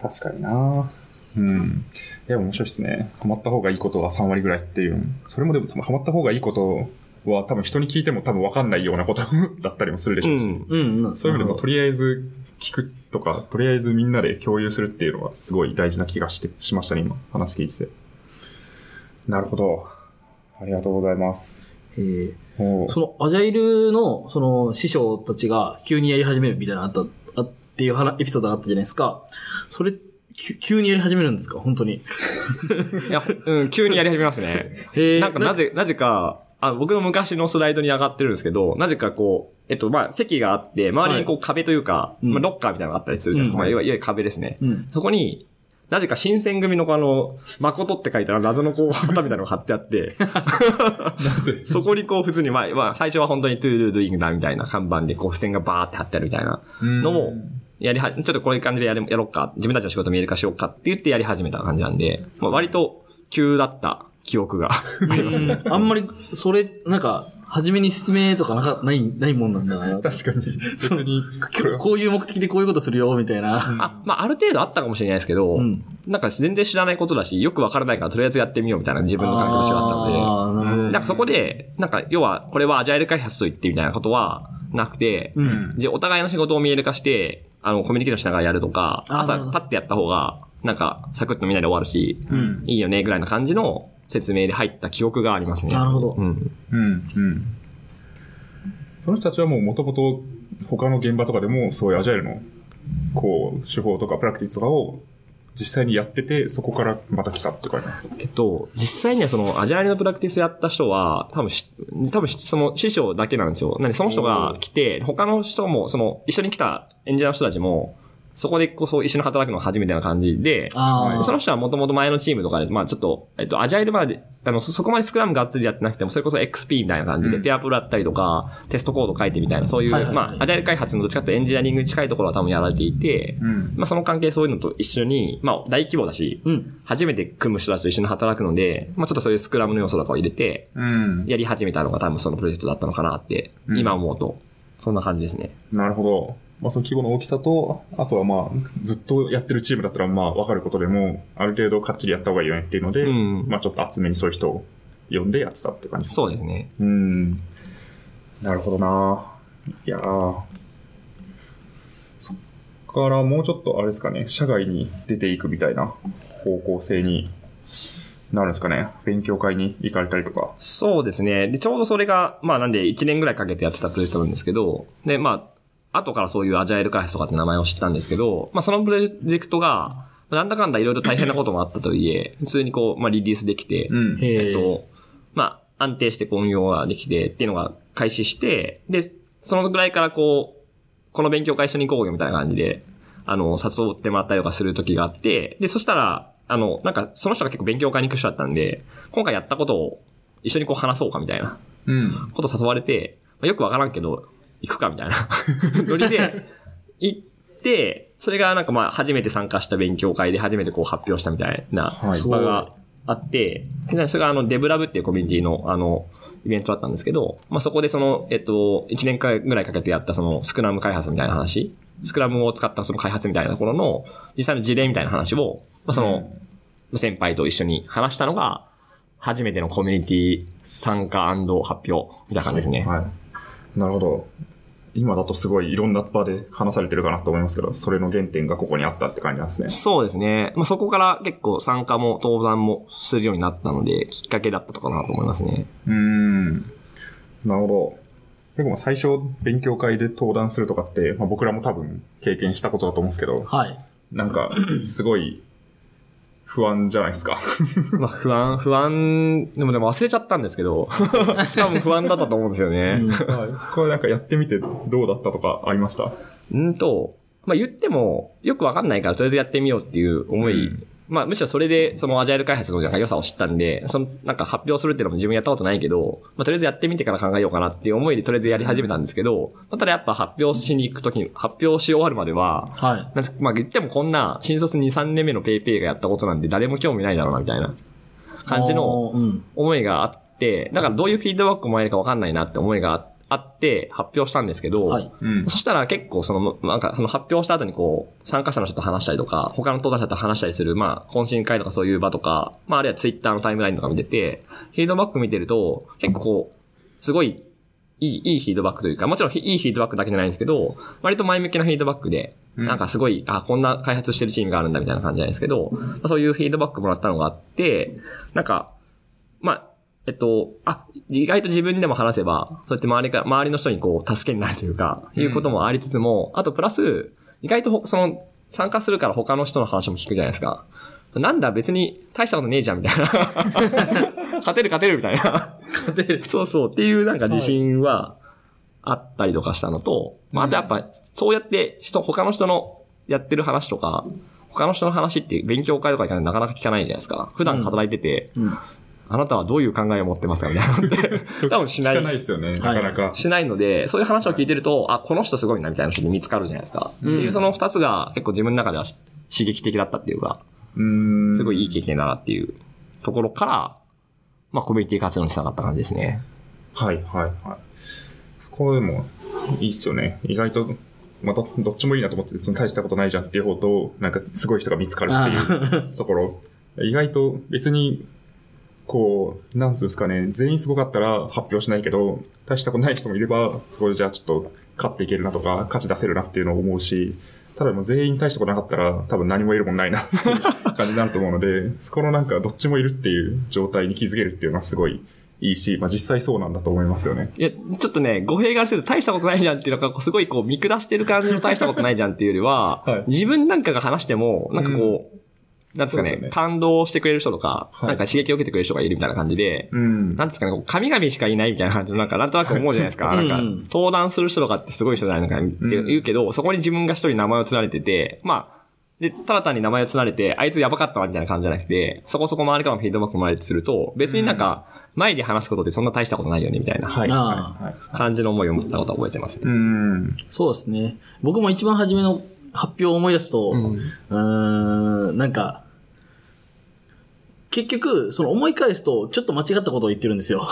確かになうん。いや、面白いですね。ハマった方がいいことは3割ぐらいっていう。それもでも多分ハマった方がいいことは多分人に聞いても多分分かんないようなこと [laughs] だったりもするでしょうし。うん。うん、うん。そういう意味でもとりあえず聞くとか、とりあえずみんなで共有するっていうのはすごい大事な気がして、しましたね、今。話聞いてて。なるほど。ありがとうございます。えーそのアジャイルの、その師匠たちが急にやり始めるみたいなのあった、あっていう話エピソードがあったじゃないですか。それ、きゅ急にやり始めるんですか？本当に。いや、うん、急にやり始めますね。へーなんかなぜ、なぜか、あ僕の昔のスライドに上がってるんですけど、なぜかこう、えっと、まあ、席があって、周りにこう壁というか、うんまあ、ロッカーみたいなのがあったりするじゃないですか。うんまあ、いわゆる壁ですね。うん。そこに、なぜか新選組のあの、誠って書いたら謎のこう、旗みたいなのが貼ってあって、[laughs] そこにこう普通に、まあ、まあ、最初は本当に to do doing だみたいな看板でこう付箋がバーって貼ってあるみたいなのも、やりは、ちょっとこういう感じでやれやろうか、自分たちの仕事見える化しようかって言ってやり始めた感じなんで、まあ、割と急だった記憶が [laughs] ありますね。あんまり、それ、なんか、初めに説明とかなか、ない、ないもんなんだな。確かに。別に、こういう目的でこういうことするよ、みたいな。あ、[laughs] まあ、ある程度あったかもしれないですけど、うんなんか全然知らないことだし、よくわからないからとりあえずやってみようみたいな自分の感覚としてはあったので、ああ、なるほど。なんかそこで、なんか要は、これはアジャイル開発と言ってみたいなことはなくて、うん。で、お互いの仕事を見える化して、あの、コミュニケーションしながらやるとか、朝あーなるほど立ってやった方が、なんか、サクッとみんなで終わるし、うん。いいよね、ぐらいな感じの説明で入った記憶がありますね。なるほどうん。うん、うん。その人たちはもう元々他の現場とかでもそういうアジャイルのこう手法とかプラクティスとかを実際にやってて、そこからまた来たって感じですか？えっと、実際にはその、アジャイルのプラクティスやった人は、多分し、多分その師匠だけなんですよ。なんでその人が来て、他の人も、その、一緒に来たエンジニアの人たちも、そこでこそ一緒に働くのが初めてな感じで。その人はもともと前のチームとかで、まあちょっと、えっと、アジャイルまで、あの、そ、そこまでスクラムがっつりやってなくても、それこそ XP みたいな感じで、うんペアプロやったりとか、テストコード書いてみたいな、そういう、まあ、アジャイル開発のどっちかとエンジニアリングに近いところは多分やられていて、うん。まあその関係そういうのと一緒に、まあ大規模だし、うん。初めて組む人たちと一緒に働くので、まあちょっとそういうスクラムの要素とかを入れて、うん。やり始めたのが多分そのプロジェクトだったのかなって、うん今思うと、そんな感じですね。なるほど。まあその規模の大きさと、あとはまあ、ずっとやってるチームだったらまあわかることでも、ある程度かっちりやった方がいいよねっていうので、うんまあちょっと厚めにそういう人を呼んでやってたって感じそうですね。うん。なるほどな。いやーそっからもうちょっとあれですかね、社外に出ていくみたいな方向性になるんですかね。勉強会に行かれたりとか。そうですね。で、ちょうどそれが、まあなんで1年ぐらいかけてやってたプロジェクトなんですけど、で、まあ、後からそういうアジャイル開発とかって名前を知ったんですけど、まあそのプロジェクトが、なんだかんだいろいろ大変なこともあったとはいえ、普通にこう、まあリリースできて、うん。へえ。えっと、まあ、安定して運用ができてっていうのが開始して、で、そのぐらいからこう、この勉強会一緒に行こうよみたいな感じで、あの、誘ってもらったりとかする時があって、で、そしたら、あの、なんか、その人が結構勉強会に行く人だったんで、今回やったことを一緒にこう話そうかみたいなうん。こと誘われて、まあ、よくわからんけど、行くかみたいな [laughs] ノリで、行って、それがなんかまあ初めて参加した勉強会で初めてこう発表したみたいなはい場があって、でそれがあのデブラブっていうコミュニティのあのイベントだったんですけど、まあそこでその、えっと、1年間ぐらいかけてやったそのスクラム開発みたいな話、スクラムを使ったその開発みたいなところの実際の事例みたいな話を、まあその、先輩と一緒に話したのが、初めてのコミュニティ参加発表みたいな感じですね。はい。なるほど。今だとすごいいろんな場で話されてるかなと思いますけど、それの原点がここにあったって感じなんですね。そうですね。まあ、そこから結構参加も登壇もするようになったので、きっかけだったのかなと思いますね。うーん。なるほど。結構まあ最初勉強会で登壇するとかって、まあ、僕らも多分経験したことだと思うんですけど、はい。なんか、すごい不安じゃないですか。[laughs] まあ、不安、不安、でもでも忘れちゃったんですけど、[laughs] 多分不安だったと思うんですよね。はい。そこはなんかやってみてどうだったとかありました？うんと、まあ、言っても、よくわかんないからとりあえずやってみようっていう思い、うんまあ、むしろそれで、そのアジャイル開発の良さを知ったんで、その、なんか発表するっていうのも自分やったことないけど、まあ、とりあえずやってみてから考えようかなっていう思いでとりあえずやり始めたんですけど、まあ、ただやっぱ発表しに行くときに、発表し終わるまでは、はい。まあ言ってもこんな新卒2、3年目のペイペイがやったことなんで誰も興味ないだろうなみたいな感じの。思いがあって、だからどういうフィードバックもらえるかわかんないなって思いがあって発表したんですけど、はい。うん。そしたら結構その、なんかその発表した後にこう、参加者の人と話したりとか、他の登壇者と話したりする、まあ、懇親会とかそういう場とか、まああるいはツイッターのタイムラインとか見てて、フィードバック見てると、結構こう、すごい、いい、いいフィードバックというか、もちろんいいフィードバックだけじゃないんですけど、割と前向きなフィードバックで、うんなんかすごい、あ、こんな開発してるチームがあるんだみたいな感じじゃないですけど、まあそういうフィードバックもらったのがあって、なんか、まあ、えっと、あ、意外と自分でも話せば、そうやって周りか、周りの人にこう、助けになるというか、いうこともありつつも、あとプラス、意外とほその、参加するから他の人の話も聞くじゃないですか。なんだ別に大したことねえじゃんみたいな。[laughs] 勝てる勝てるみたいな。勝てる。そうそうっていうなんか自信はあったりとかしたのと、まあ、あとやっぱそうやって人、他の人のやってる話とか、他の人の話って勉強会とかになかなか聞かないじゃないですか。普段働いてて、うん。あなたはどういう考えを持ってますかみたいなのって、[laughs] 多分しない。聞かないですよね、なかなか。しないので、そういう話を聞いてると、あ、この人すごいなみたいな人に見つかるじゃないですか。っていうその二つが結構自分の中ではし刺激的だったっていうか、うーん。すごいいい経験だなっていうところから、まあコミュニティ活動につながった感じですね。はい、はい、はい。これも、いいっすよね。意外と、また、どっちもいいなと思ってて、その大したことないじゃんっていう方と、なんか、すごい人が見つかるっていうところ。[laughs] 意外と、別に、こう、なんつうんですかね、全員すごかったら発表しないけど、大したことない人もいれば、そこでじゃあちょっと、勝っていけるなとか、価値出せるなっていうのを思うし、ただもう全員大したことなかったら、多分何も得るもんないなっていう [laughs] 感じになると思うので、そこのなんか、どっちもいるっていう状態に気づけるっていうのはすごいいいし、まあ実際そうなんだと思いますよね。いや、ちょっとね、語弊があると大したことないじゃんっていうのが、すごいこう見下してる感じの大したことないじゃんっていうよりは、[laughs] はい。自分なんかが話しても、なんかこう、なんですかねね感動してくれる人とか、はいなんか刺激を受けてくれる人がいるみたいな感じで、うん。なんですかね、こう神々しかいないみたいな感じの、なんか、なんとなく [laughs] 思うじゃないですか。なんかうん、登壇する人とかってすごい人じゃないのか言うけど、そこに自分が一人名前を連ねてて、まあ、で、ただ単に名前を連ねて、あいつやばかったわみたいな感じじゃなくて、そこそこ周りからもフィードバックもらえるとすると、別になんか、前で話すことってそんな大したことないよね、みたいなはい。あはいはい感じの思いを持ったことは覚えてますね。うん。そうですね。僕も一番初めの発表を思い出すと、うーん、なんか、結局、その思い返すと、ちょっと間違ったことを言ってるんですよ。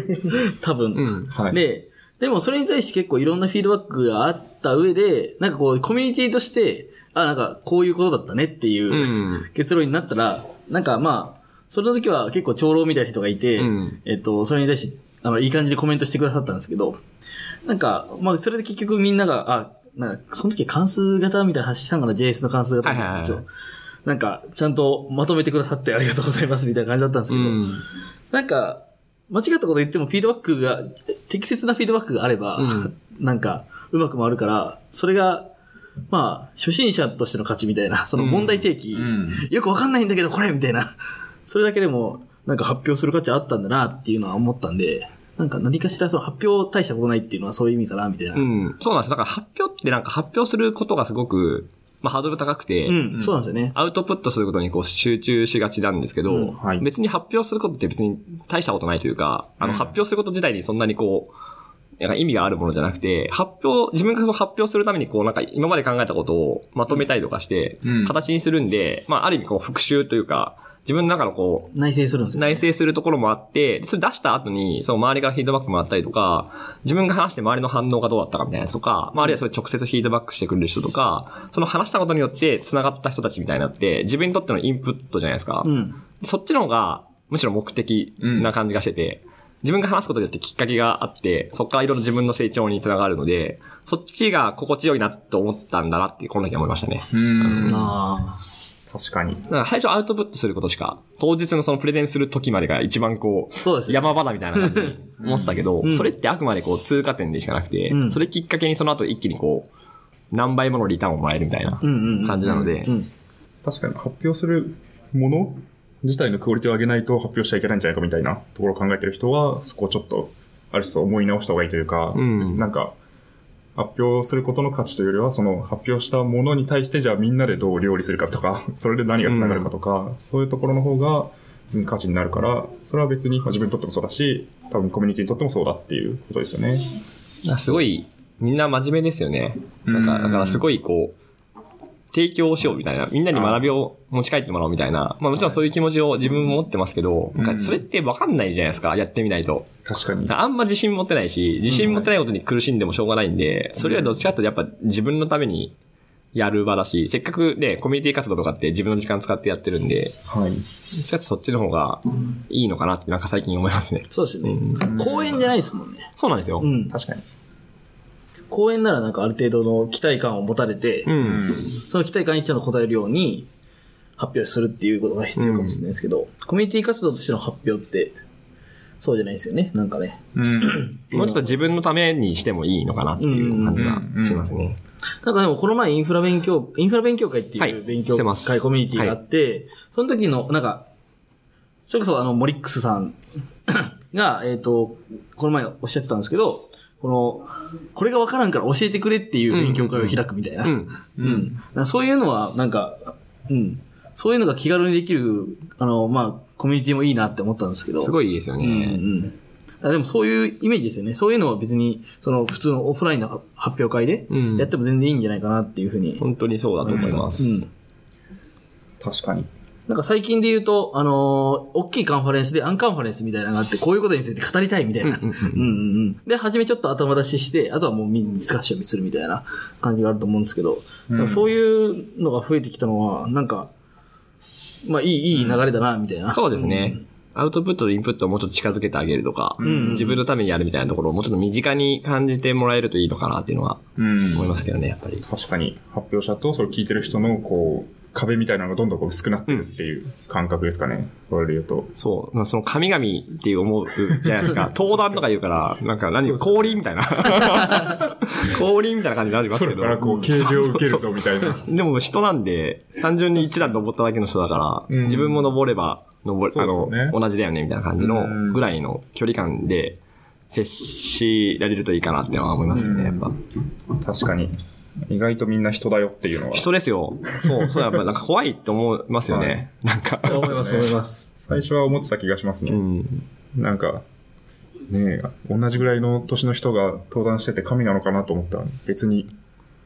[laughs] 多分。うんはい。で、でもそれに対して結構いろんなフィードバックがあった上で、なんかこう、コミュニティとして、あ、なんかこういうことだったねっていう、うん結論になったら、なんかまあ、その時は結構長老みたいな人がいて、うんえっと、それに対して、あの、いい感じにコメントしてくださったんですけど、なんか、まあ、それで結局みんなが、あ、なんか、その時関数型みたいな話したんかな、JS の関数型。なんですよ。はい。なんか、ちゃんとまとめてくださってありがとうございますみたいな感じだったんですけど、うん。なんか、間違ったこと言ってもフィードバックが、適切なフィードバックがあれば、うん。なんか、うまく回るから、それが、まあ、初心者としての価値みたいな、その問題提起、ん。よくわかんないんだけどこれみたいな、それだけでも、なんか発表する価値あったんだなっていうのは思ったんで、なんか何かしらその発表大したことないっていうのはそういう意味かな、みたいな。う。ん。そうなんですよ。だから発表ってなんか発表することがすごく、まあハードル高くて、うん、そうなんですよね。アウトプットすることにこう集中しがちなんですけど、うんはい別に発表することって別に大したことないというか、あのうん発表すること自体にそんなにこう、なんか意味があるものじゃなくて、発表、自分がその発表するためにこうなんか今まで考えたことをまとめたりとかしてうん、形にするんで、まあある意味こう復習というか、自分の中のこう、内省するんですよ。内省するところもあって、でそれ出した後に、その周りからフィードバックもあったりとか、自分が話して周りの反応がどうだったかみたいなやつとか、まあ、あるいはそれ直接フィードバックしてくれる人とか、その話したことによって繋がった人たちみたいになって、自分にとってのインプットじゃないですか。うん。そっちの方が、むしろ目的な感じがしてて、自分が話すことによってきっかけがあって、そこからいろいろ自分の成長につながるので、そっちが心地よいなって思ったんだなって、この時思いましたね。うん。あ確かに。だから最初アウトプットすることしか、当日のそのプレゼンする時までが一番こうあ。、そうですね。山場だみたいな感じに思ってたけど、うんそれってあくまでこう通過点でしかなくて、うんそれきっかけにその後一気にこう、何倍ものリターンをもらえるみたいな。感じなのでう、ん。確かに発表するもの自体のクオリティを上げないと発表しちゃいけないんじゃないかみたいなところを考えてる人は、そこをちょっと、ある種思い直した方がいいというか、うんなんか、発表することの価値というよりは、その発表したものに対して、じゃあみんなでどう料理するかとか、[laughs] それで何が繋がるかとか、そういうところの方が、別に価値になるから、それは別にまあ自分にとってもそうだし、多分コミュニティにとってもそうだっていうことですよね。あすごい、みんな真面目ですよね。なんか、うんだからすごいこう、提供しようみたいな、みんなに学びを持ち帰ってもらおうみたいな、まあもちろんそういう気持ちを自分も持ってますけど、なんかそれってわかんないじゃないですか、やってみないと。確かに。あんま自信持ってないし、自信持ってないことに苦しんでもしょうがないんで、それはどっちかというとやっぱ自分のためにやる場だし、せっかくね、コミュニティ活動とかって自分の時間使ってやってるんで、はい。どっちかというとそっちの方がいいのかなってなんか最近思いますね。そうですよねうん。公演じゃないですもんね。そうなんですよ。うん。確かに。公演ならなんかある程度の期待感を持たれて、うん。その期待感にちゃんと答えるように発表するっていうことが必要かもしれないですけど、コミュニティ活動としての発表って、そうじゃないですよね。なんかね。うん。[clears throat] もうちょっと自分のためにしてもいいのかなっていう感じがしますね。なんかでもこの前インフラ勉強、インフラ勉強会ってはいいう勉強会コミュニティがあって、その時の、なんか、それこそあの、モリックスさんが、えっ、と、この前おっしゃってたんですけど、この、これがわからんから教えてくれっていう勉強会を開くみたいな。うん。うん。そういうのは、なんか、うん。そういうのが気軽にできる、あの、まあ、コミュニティもいいなって思ったんですけど。すごいいいですようんうね。ん。でもそういうイメージですよね。そういうのは別に、その普通のオフラインの発表会でうんやっても全然いいんじゃないかなっていうふうに。本当にそうだと思います。確かに。なんか最近で言うと、あのー大きいカンファレンスでアンカンファレンスみたいなのがあって、こういうことについて語りたいみたいな。うんうんうんうんうんうんで、初めちょっと頭出しして、あとはもうみんなディスカッションするみたいな感じがあると思うんですけど、なんかそういうのが増えてきたのは、なんか、まあいい、いい流れだな、みたいな。そうですね。アウトプットとインプットをもうちょっと近づけてあげるとか、ん自分のためにやるみたいなところをもうちょっと身近に感じてもらえるといいのかなっていうのはうん。思いますけどね、やっぱり。確かに、発表者とそれを聞いてる人の、こう、壁みたいなのがどんどんこう薄くなってるっていう感覚ですかね。これで言うと。そう。まあその神々っていう思うじゃないですか。登壇とか言うから、[laughs] なんか何、氷みたいな。[laughs] 氷みたいな感じになりますけど。それからこう、啓示を受けるぞみたいな。[laughs] でも人なんで、単純に一段登っただけの人だから、うん自分も登れば、登れ、あの同じだよね、みたいな感じのうんぐらいの距離感で接しられるといいかなってのは思いますよね、やっぱ。確かに。意外とみんな人だよっていうのは。人ですよ。そう、そう、やっぱ [laughs] なんか怖いって思いますよね。なんか。思います、思います。最初は思ってた気がしますね。うん。なんか、ねえ、同じぐらいの年の人が登壇してて神なのかなと思ったら、別に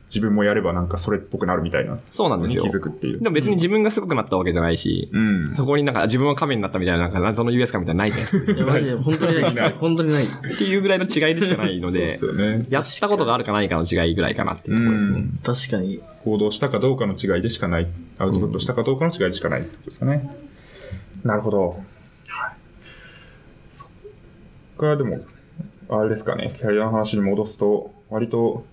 自分もやればなんかそれっぽくなるみたいな。そうなんですよに気。づくっていう。でも別に自分がすごくなったわけじゃないし、うん。そこになんか自分は神になったみたいな、なんか謎の US かみたいなのないじゃないですか。いや、マジで、本当にないです。[laughs] 本当にない。っていうぐらいの違いでしかないのでそうです、よね。やったことがあるかないかの違いぐらいかなっていうところですね。確かに。行動したかどうかの違いでしかない。アウトプットしたかどうかの違いでしかないってことですかね。なるほど。はい。そっか、でも、あれですかね、キャリアの話に戻すと、割と、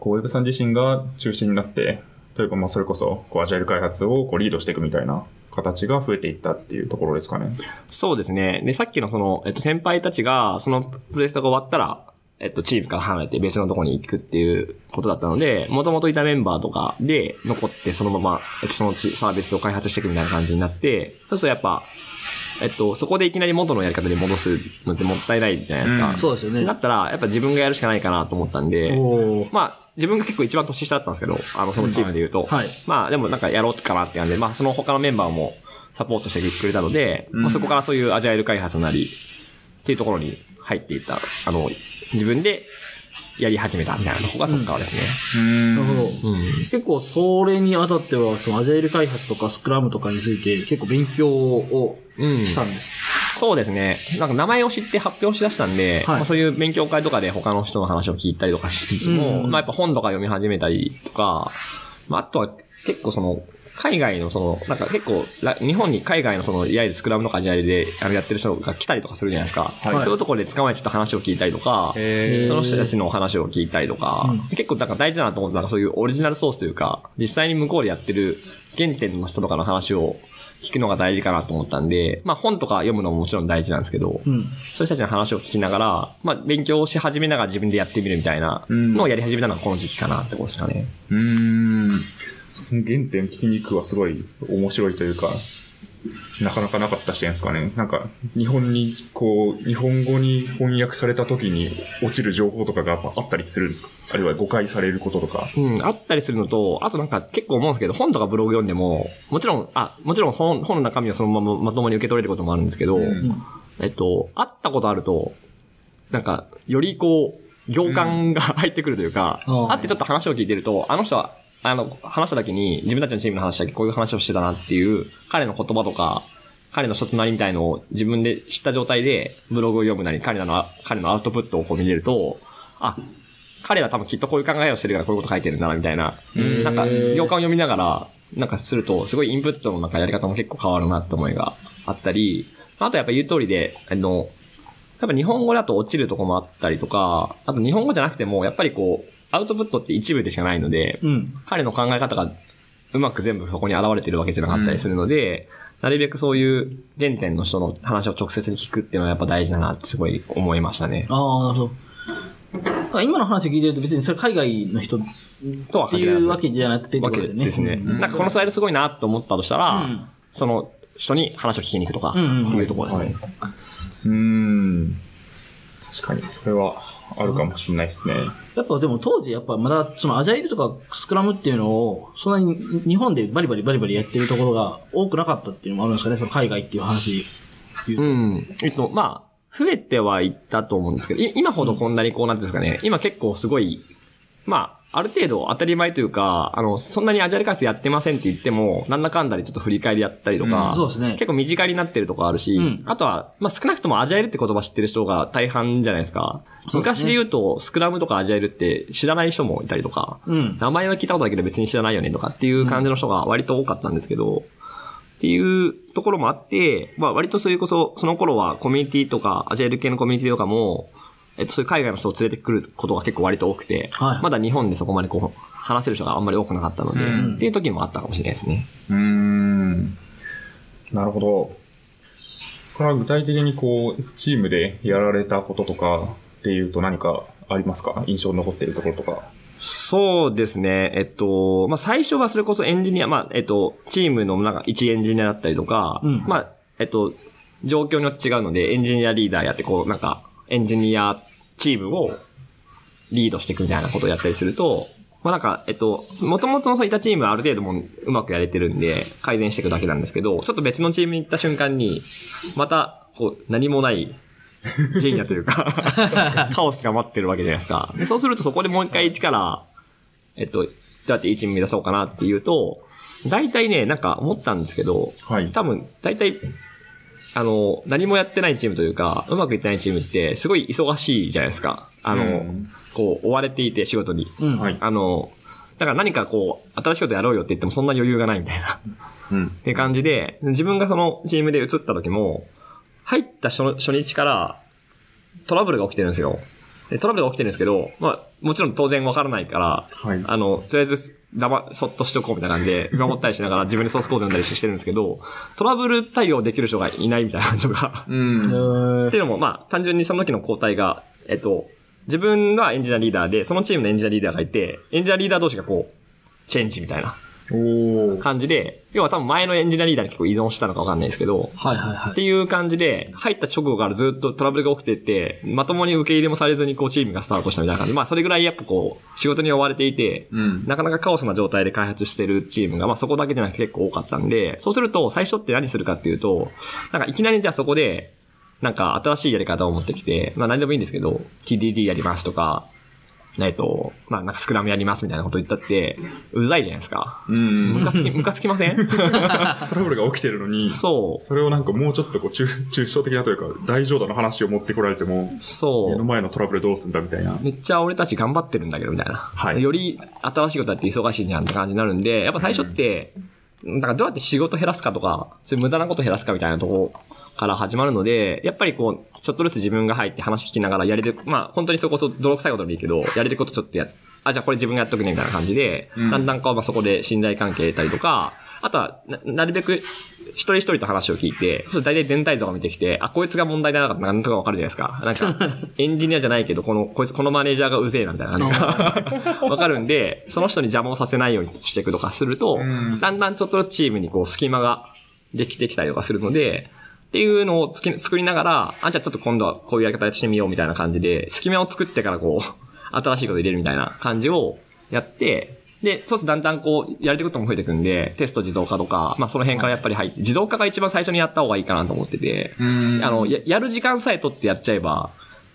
こう、ウェブさん自身が中心になって、というか、まあ、それこそ、こう、アジャイル開発をこうリードしていくみたいな形が増えていったっていうところですかね。そうですね。で、さっきのその、えっと、先輩たちが、そのプレストが終わったら、えっと、チームから離れて別のところに行くっていうことだったので、もともといたメンバーとかで残ってそのまま、えっと、そのちサービスを開発していくみたいな感じになって、そうするとやっぱ、えっと、そこでいきなり元のやり方で戻すのってもったいないじゃないですか。うんそうですよねだ。ったら、やっぱ自分がやるしかないかなと思ったんで、まあ、自分が結構一番年下だったんですけど、あの、そのチームで言うと。はい。まあ、でもなんかやろうかなって感じで、まあ、その他のメンバーもサポートしてくれたので、まあ、そこからそういうアジャイル開発なり、っていうところに入っていった、あの、自分でやり始めたみたいなのがそこからですね。うんなるほど。うん。結構それにあたっては、そのアジャイル開発とかスクラムとかについて結構勉強をうんしたんです。そうですね。なんか名前を知って発表しだしたんで、はいまあ、そういう勉強会とかで他の人の話を聞いたりとかしつつも、うんまあやっぱ本とか読み始めたりとか、まああとは結構その、海外のその、なんか結構、ら日本に海外のその、いわゆるスクラムとかアジャイルであのやってる人が来たりとかするじゃないですか。はいそういうところで捕まえてちょっと話を聞いたりとか、えその人たちの話を聞いたりとか、結構なんか大事だなと思って、なんかそういうオリジナルソースというか、実際に向こうでやってる原点の人とかの話を聞くのが大事かなと思ったんで、まあ本とか読むのももちろん大事なんですけど、うん。そういう人たちの話を聞きながら、まあ勉強し始めながら自分でやってみるみたいなのをやり始めたのがこの時期かなってことですかね。うーん。その原点聞きに行くはすごい面白いというか、なかなかなかった視点ですかね。なんか、日本に、こう、日本語に翻訳された時に落ちる情報とかがやっぱあったりするんですか？あるいは誤解されることとか。うん、あったりするのと、あとなんか結構思うんですけど、本とかブログ読んでも、もちろん、あ、もちろん本本の中身はそのまままともに受け取れることもあるんですけど、んえっと、あったことあると、なんか、よりこう、行間が [laughs] 入ってくるというか、うんあってちょっと話を聞いてると、あの人は、あの、話した時に自分たちのチームの話だけこういう話をしてたなっていう、彼の言葉とか、彼の人となりみたいのを自分で知った状態でブログを読むなり、彼らの、彼のアウトプットをこう見れると、あ、彼は多分きっとこういう考えをしてるからこういうこと書いてるんだな、みたいな。なんか、行間を読みながら、なんかすると、すごいインプットのなんかやり方も結構変わるなって思いがあったり、あとやっぱ言う通りで、あの、多分日本語だと落ちるとこもあったりとか、あと日本語じゃなくても、やっぱりこう、アウトプットって一部でしかないので、うん。彼の考え方がうまく全部そこに現れてるわけじゃなかったりするので、なるべくそういう原点の人の話を直接に聞くっていうのはやっぱ大事だなってすごい思いましたね。ああ、なるほど。あ今の話聞いてると別にそれ海外の人っとはて限らずいうわけじゃなくてってこわけとですよね。ですね。なんかこのスライドすごいなと思ったとしたら、うんその人に話を聞きに行くとか、うんうんっていうところですね。うーん。確かに、それはあるかもしれないですね。やっぱでも当時やっぱまだそのアジャイルとかスクラムっていうのをそんなに日本でバリバリバリバリやってるところが多くなかったっていうのもあるんですかね、その海外っていう話言うと。うん。えっと、まあ、増えてはいったと思うんですけど、い今ほどこんなにこうなんですかね、今結構すごい、まあ、ある程度当たり前というか、あの、そんなにアジャイル開発やってませんって言っても、なんだかんだでちょっと振り返りやったりとか、うんそうですね結構身近になってるとこあるし、うんあとは、まあ少なくともアジャイルって言葉知ってる人が大半じゃないですか。そうですね昔で言うと、スクラムとかアジャイルって知らない人もいたりとか、うん。名前は聞いたことだけど別に知らないよねとかっていう感じの人が割と多かったんですけど、っていうところもあって、まあ割とそれこそ、その頃はコミュニティとか、アジャイル系のコミュニティとかも、えっと、そういう海外の人を連れてくることが結構割と多くて、はいまだ日本でそこまでこう、話せる人があんまり多くなかったので、うんっていう時もあったかもしれないですね。うーん。なるほど。これは具体的にこう、チームでやられたこととかっていうと何かありますか？印象に残っているところとか。そうですね。えっと、まあ、最初はそれこそエンジニア、まあ、えっと、チームのなんか一エンジニアだったりとか、うんまあ、えっと、状況によって違うので、エンジニアリーダーやって、こう、なんか、エンジニアチームをリードしていくみたいなことをやったりすると、まあなんか、えっと、もともとのそういったチームはある程度もううまくやれてるんで、改善していくだけなんですけど、ちょっと別のチームに行った瞬間に、また、こう、何もない、原野というか、カオスが待ってるわけじゃないですか。でそうするとそこでもう一回一から、えっと、どうやっていいチーム目指そうかなっていうと、大体ね、なんか思ったんですけど、はい。多分、大体、あの、何もやってないチームというか、うまくいってないチームって、すごい忙しいじゃないですか。あの、うんこう、追われていて、仕事に。うん。はい。あの、だから何かこう、新しいことやろうよって言ってもそんな余裕がないみたいな。うん。って感じで、自分がそのチームで移った時も、入った初初日からトラブルが起きてるんですよ。でトラブルが起きてるんですけど、まあ、もちろん当然わからないから、はい。あの、とりあえず、黙、そっとしておこうみたいな感じで、[laughs] 見守ったりしながら自分でソースコード読んだりしてるんですけど、トラブル対応できる人がいないみたいな感じが。うん。えーっていうのも、まあ、単純にその時の交代が、えっと、自分がエンジニアリーダーで、そのチームのエンジニアリーダーがいて、エンジニアリーダー同士がこう、チェンジみたいな。感じで、要は多分前のエンジニアリーダーに結構依存したのかわかんないですけど、はいはいはい。っていう感じで、入った直後からずっとトラブルが起きてて、まともに受け入れもされずにこうチームがスタートしたみたいな感じで、まあそれぐらいやっぱこう、仕事に追われていて、うん。なかなかカオスな状態で開発してるチームが、まあそこだけじゃなくて結構多かったんで、そうすると最初って何するかっていうと、なんかいきなりじゃあそこで、なんか新しいやり方を持ってきて、まあ何でもいいんですけど、TDD やりますとか、えっと、まあなんかスクラムやりますみたいなこと言ったって、うざいじゃないですか。うん。ムカつき、ムカつきません？[laughs] トラブルが起きてるのに、そう。それをなんかもうちょっとこう、抽抽象的なというか、大丈夫な話を持ってこられても、そう。目の前のトラブルどうすんだみたいな。めっちゃ俺たち頑張ってるんだけど、みたいな。はいより新しいことやって忙しいじゃんって感じになるんで、やっぱ最初って、なんかどうやって仕事減らすかとか、そういう無駄なこと減らすかみたいなところから始まるので、やっぱりこう、ちょっとずつ自分が入って話聞きながらやれる、まあ本当にそれこそ泥臭いことでもいいけど、やれることちょっとやあ、じゃあこれ自分がやっとくねみたいな感じで、うんだんだんこう、まあそこで信頼関係得たりとか、あとはな、なるべく一人一人と話を聞いて、大体全体像が見てきて、あ、こいつが問題だなかったなんとかわかるじゃないですか。なんか、[laughs] エンジニアじゃないけど、この、こいつこのマネージャーがうぜえなみたいな感じが [laughs] わかるんで、その人に邪魔をさせないようにしていくとかすると、うんだんだんちょっとずつチームにこう隙間ができてきたりとかするので、っていうのをつき作りながら、あ、じゃあちょっと今度はこういうやり方してみようみたいな感じで、隙間を作ってからこう、[laughs] 新しいこと入れるみたいな感じをやって、で、そうするとだんだんこう、やれることも増えていくんで、テスト自動化とか、まあその辺からやっぱり入って、自動化が一番最初にやった方がいいかなと思ってて、うんあの、や、やる時間さえ取ってやっちゃえば、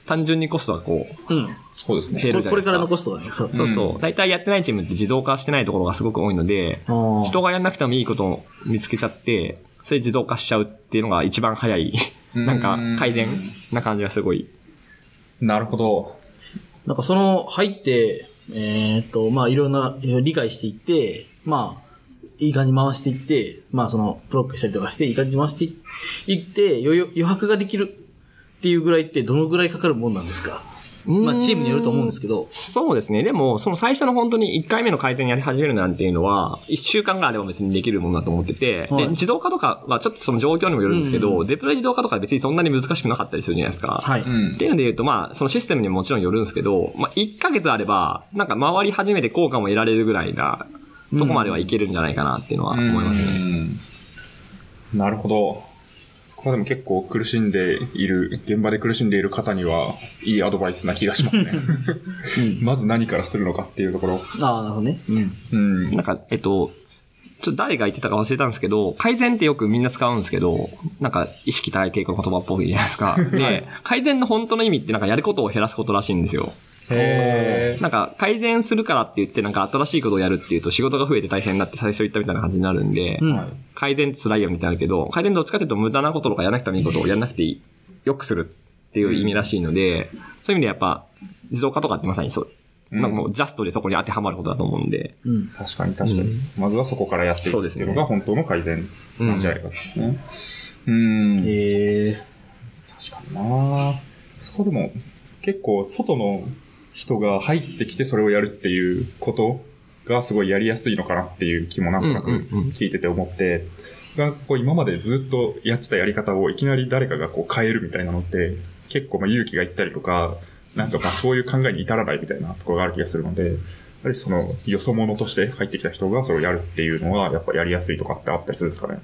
単純にコストがこう、うん。そうですね。減るじゃないですかこれからのコストがね、そう。そうそうう。大体やってないチームって自動化してないところがすごく多いので、人がやんなくてもいいことを見つけちゃって、それ自動化しちゃうっていうのが一番早い、うんなんか改善な感じがすごい。なるほど。なんかその、入って、えーっと、まあいろんな、理解していって、まあ、いい感じに回していって、まあその、ブロックしたりとかして、いい感じに回していって、余白ができるっていうぐらいってどのぐらいかかるもんなんですか？まあチームによると思うんですけど。そうですね。でも、その最初の本当に1回目の改善やり始めるなんていうのは、1週間ぐらいあれば別にできるものだと思ってて、はいで自動化とかはちょっとその状況にもよるんですけど、デプロイ自動化とか別にそんなに難しくなかったりするじゃないですか。はい。うんっていうので言うと、まあ、そのシステムにももちろんよるんですけど、まあ、1ヶ月あれば、なんか回り始めて効果も得られるぐらいな、とこまではいけるんじゃないかなっていうのは思いますね。うんなるほど。そこはでも結構苦しんでいる、現場で苦しんでいる方には、いいアドバイスな気がしますね。まず何からするのかっていうところ。ああ、なるほどね。うん。うん。なんか、えっと、ちょっと誰が言ってたか忘れたんですけど、改善ってよくみんな使うんですけど、なんか意識高い傾向の言葉っぽいじゃないですか。[laughs] で、改善の本当の意味ってなんかやることを減らすことらしいんですよ。へなんか改善するからって言ってなんか新しいことをやるっていうと仕事が増えて大変になって最初言ったみたいな感じになるんで、うん。はい改善って辛いよみたいなるけど、改善どっちかというと無駄なこととかやらなくてもいいことをやらなくていい、良くするっていう意味らしいので、そういう意味でやっぱ自動化とかってまさにそう、うん。なんかもうジャストでそこに当てはまることだと思うんで、うん。確かに確かに。まずはそこからやっていくっていうのが本当の改善なんじゃないかですね。うん。ええ確かにな。そこでも結構外の人が入ってきてそれをやるっていうことがすごいやりやすいのかなっていう気もなんとなく聞いてて思って、がこう今までずっとやってたやり方をいきなり誰かがこう変えるみたいなのって結構まあ勇気がいったりとか、なんかまあそういう考えに至らないみたいなところがある気がするので、やはりそのよそ者として入ってきた人がそれをやるっていうのはやっぱやりやすいとかってあったりするんですかね？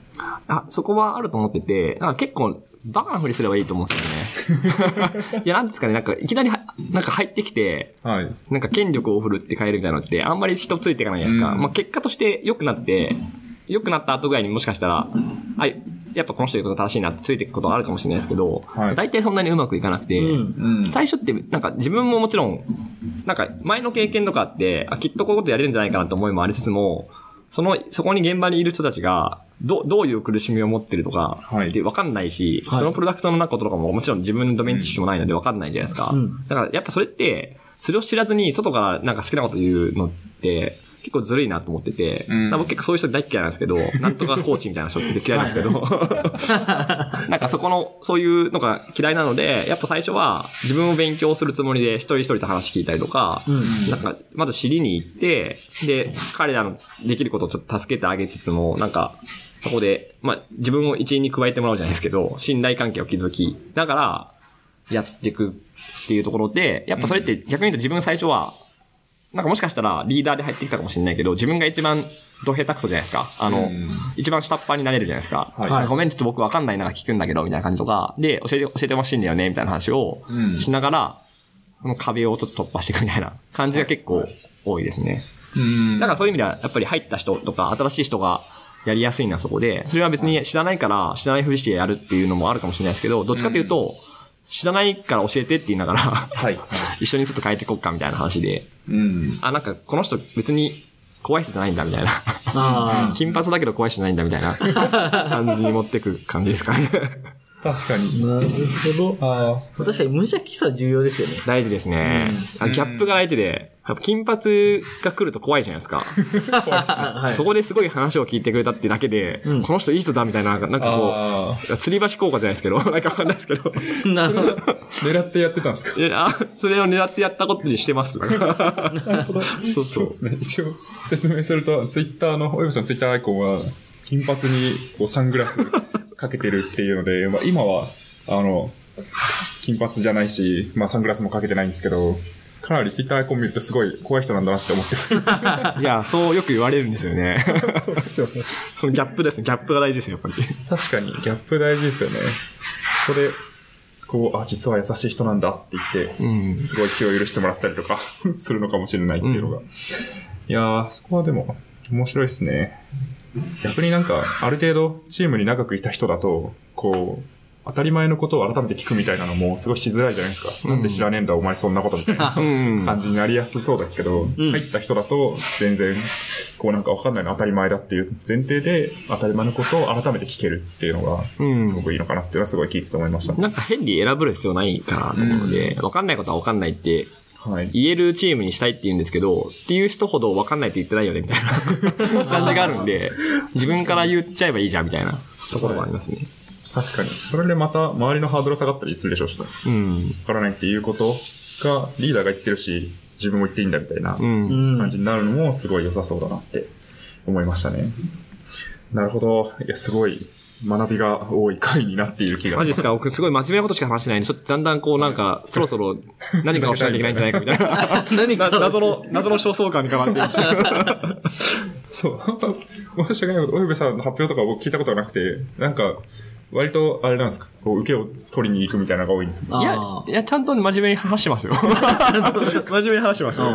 あ、そこはあると思ってて、なんか結構、バカなふりすればいいと思うんですよね。[laughs] いや、なんですかね、なんか、いきなりは、なんか入ってきて、はい。なんか権力を振るって変えるみたいなのって、あんまり人ついていかないじゃないですか。うんまあ結果として良くなって、良くなった後ぐらいにもしかしたら、あ、やっぱこの人言うこと正しいなってついていくことはあるかもしれないですけど、はい大体そんなにうまくいかなくて、うん。うん。最初って、なんか自分ももちろん、なんか前の経験とかあって、あ、きっとこういうことやれるんじゃないかなって思いもありつつも、その、そこに現場にいる人たちが、ど、どういう苦しみを持ってるとか、はい。って分かんないし、はい。そのプロダクトの中とかももちろん自分のドメイン知識もないので分かんないじゃないですか。うん。だからやっぱそれって、それを知らずに外からなんか好きなこと言うのって、結構ずるいなと思ってて、僕結構そういう人大っ嫌いなんですけど、[laughs] なんとかコーチみたいな人って嫌いなんですけど、[laughs] なんかそこの、そういうのが嫌いなので、やっぱ最初は自分を勉強するつもりで一人一人と話聞いたりとか、うん。なんか、まず知りに行って、で、彼らのできることをちょっと助けてあげつつも、なんか、そこで、まあ、自分を一員に加えてもらうじゃないですけど、信頼関係を築きながら、やっていくっていうところで、やっぱそれって逆に言うと自分最初は、なんかもしかしたらリーダーで入ってきたかもしれないけど、自分が一番ド下手くそじゃないですか。あの、うん一番下っ端になれるじゃないですか。はいはいごめん、ちょっと僕わかんないな、聞くんだけど、みたいな感じとか、で、教えて、教えてほしいんだよね、みたいな話をうんしながら、この壁をちょっと突破していくみたいな感じが結構多いですね。うんだからそういう意味では、やっぱり入った人とか、新しい人がやりやすいのはそこで、それは別に知らないから、知らないふりしてやるっていうのもあるかもしれないですけど、どっちかというと、知らないから教えてって言いながら、はい。[laughs] 一緒にちょっと変えていこうかみたいな話で、うん。あ、なんかこの人別に怖い人じゃないんだみたいな。あ [laughs] 金髪だけど怖い人じゃないんだみたいな感じに持ってく感じですかね。確かに。あ。なるほど。ああ、確かに無邪気さ重要ですよね。大事ですね。あギャップが大事で、やっぱ金髪が来ると怖いじゃないですか。はい。そこですごい話を聞いてくれたってだけで、うんこの人いい人だみたいな、なんかこあう、吊り橋効果じゃないですけど、[laughs] なんかわかんないですけど。[laughs] なるほど。あ、狙ってやってたんですか？いやあ、それを狙ってやったことにしてます。[laughs] そうそう。ですね。一応、説明すると、ツイッターの、およびさんツイッターアイコンは、金髪にこうサングラスかけてるっていうので、まあ今は、あの、金髪じゃないし、まあサングラスもかけてないんですけど、かなりツイッターアイコン見るとすごい怖い人なんだなって思ってます。[laughs] いや、そうよく言われるんですよね。[laughs] そうですよね。そのギャップですね。ギャップが大事ですよ、やっぱり。確かに、ギャップ大事ですよね。そこで、こう、あ、実は優しい人なんだって言って、うん。すごい気を許してもらったりとか [laughs] するのかもしれないっていうのが。いやー、そこはでも面白いですね。逆になんか、ある程度チームに長くいた人だと、こう、当たり前のことを改めて聞くみたいなのもすごいしづらいじゃないですか。なんで知らねえんだお前そんなことみたいなうん。感じになりやすそうですけど、ん入った人だと全然、こうなんかわかんないの当たり前だっていう前提で当たり前のことを改めて聞けるっていうのが、うんすごくいいのかなっていうのはすごい聞いてて思いました。なんか変に選ぶ必要ないかなと思うので、わかんないことはわかんないってはい。言えるチームにしたいって言うんですけど、っていう人ほど分かんないって言ってないよね、みたいな [laughs] 感じがあるんで、自分から言っちゃえばいいじゃん、みたいなところもありますね。確かに。それでまた周りのハードル下がったりするでしょうしね。うん。わからないっていうことが、リーダーが言ってるし、自分も言っていいんだみたいな。感じになるのもすごい良さそうだなって思いましたね。なるほど。いや、すごい学びが多い回になっている気がマジですか？僕すごい真面目なことしか話してないんで、ちょっとだんだんこうなんか、そろそろ何かをしなきゃいけないんじゃないかみたいな。[laughs] 何かな [laughs] 謎の、謎の焦燥感に変わっていく。[laughs] そう。申し訳ないこと、およべさんの発表とか僕聞いたことがなくて、なんか、割と、あれなんですか、こう、受けを取りに行くみたいなのが多いんですけど。いやあ、いや、ちゃんと真面目に話してますよ。真面目に話してます。な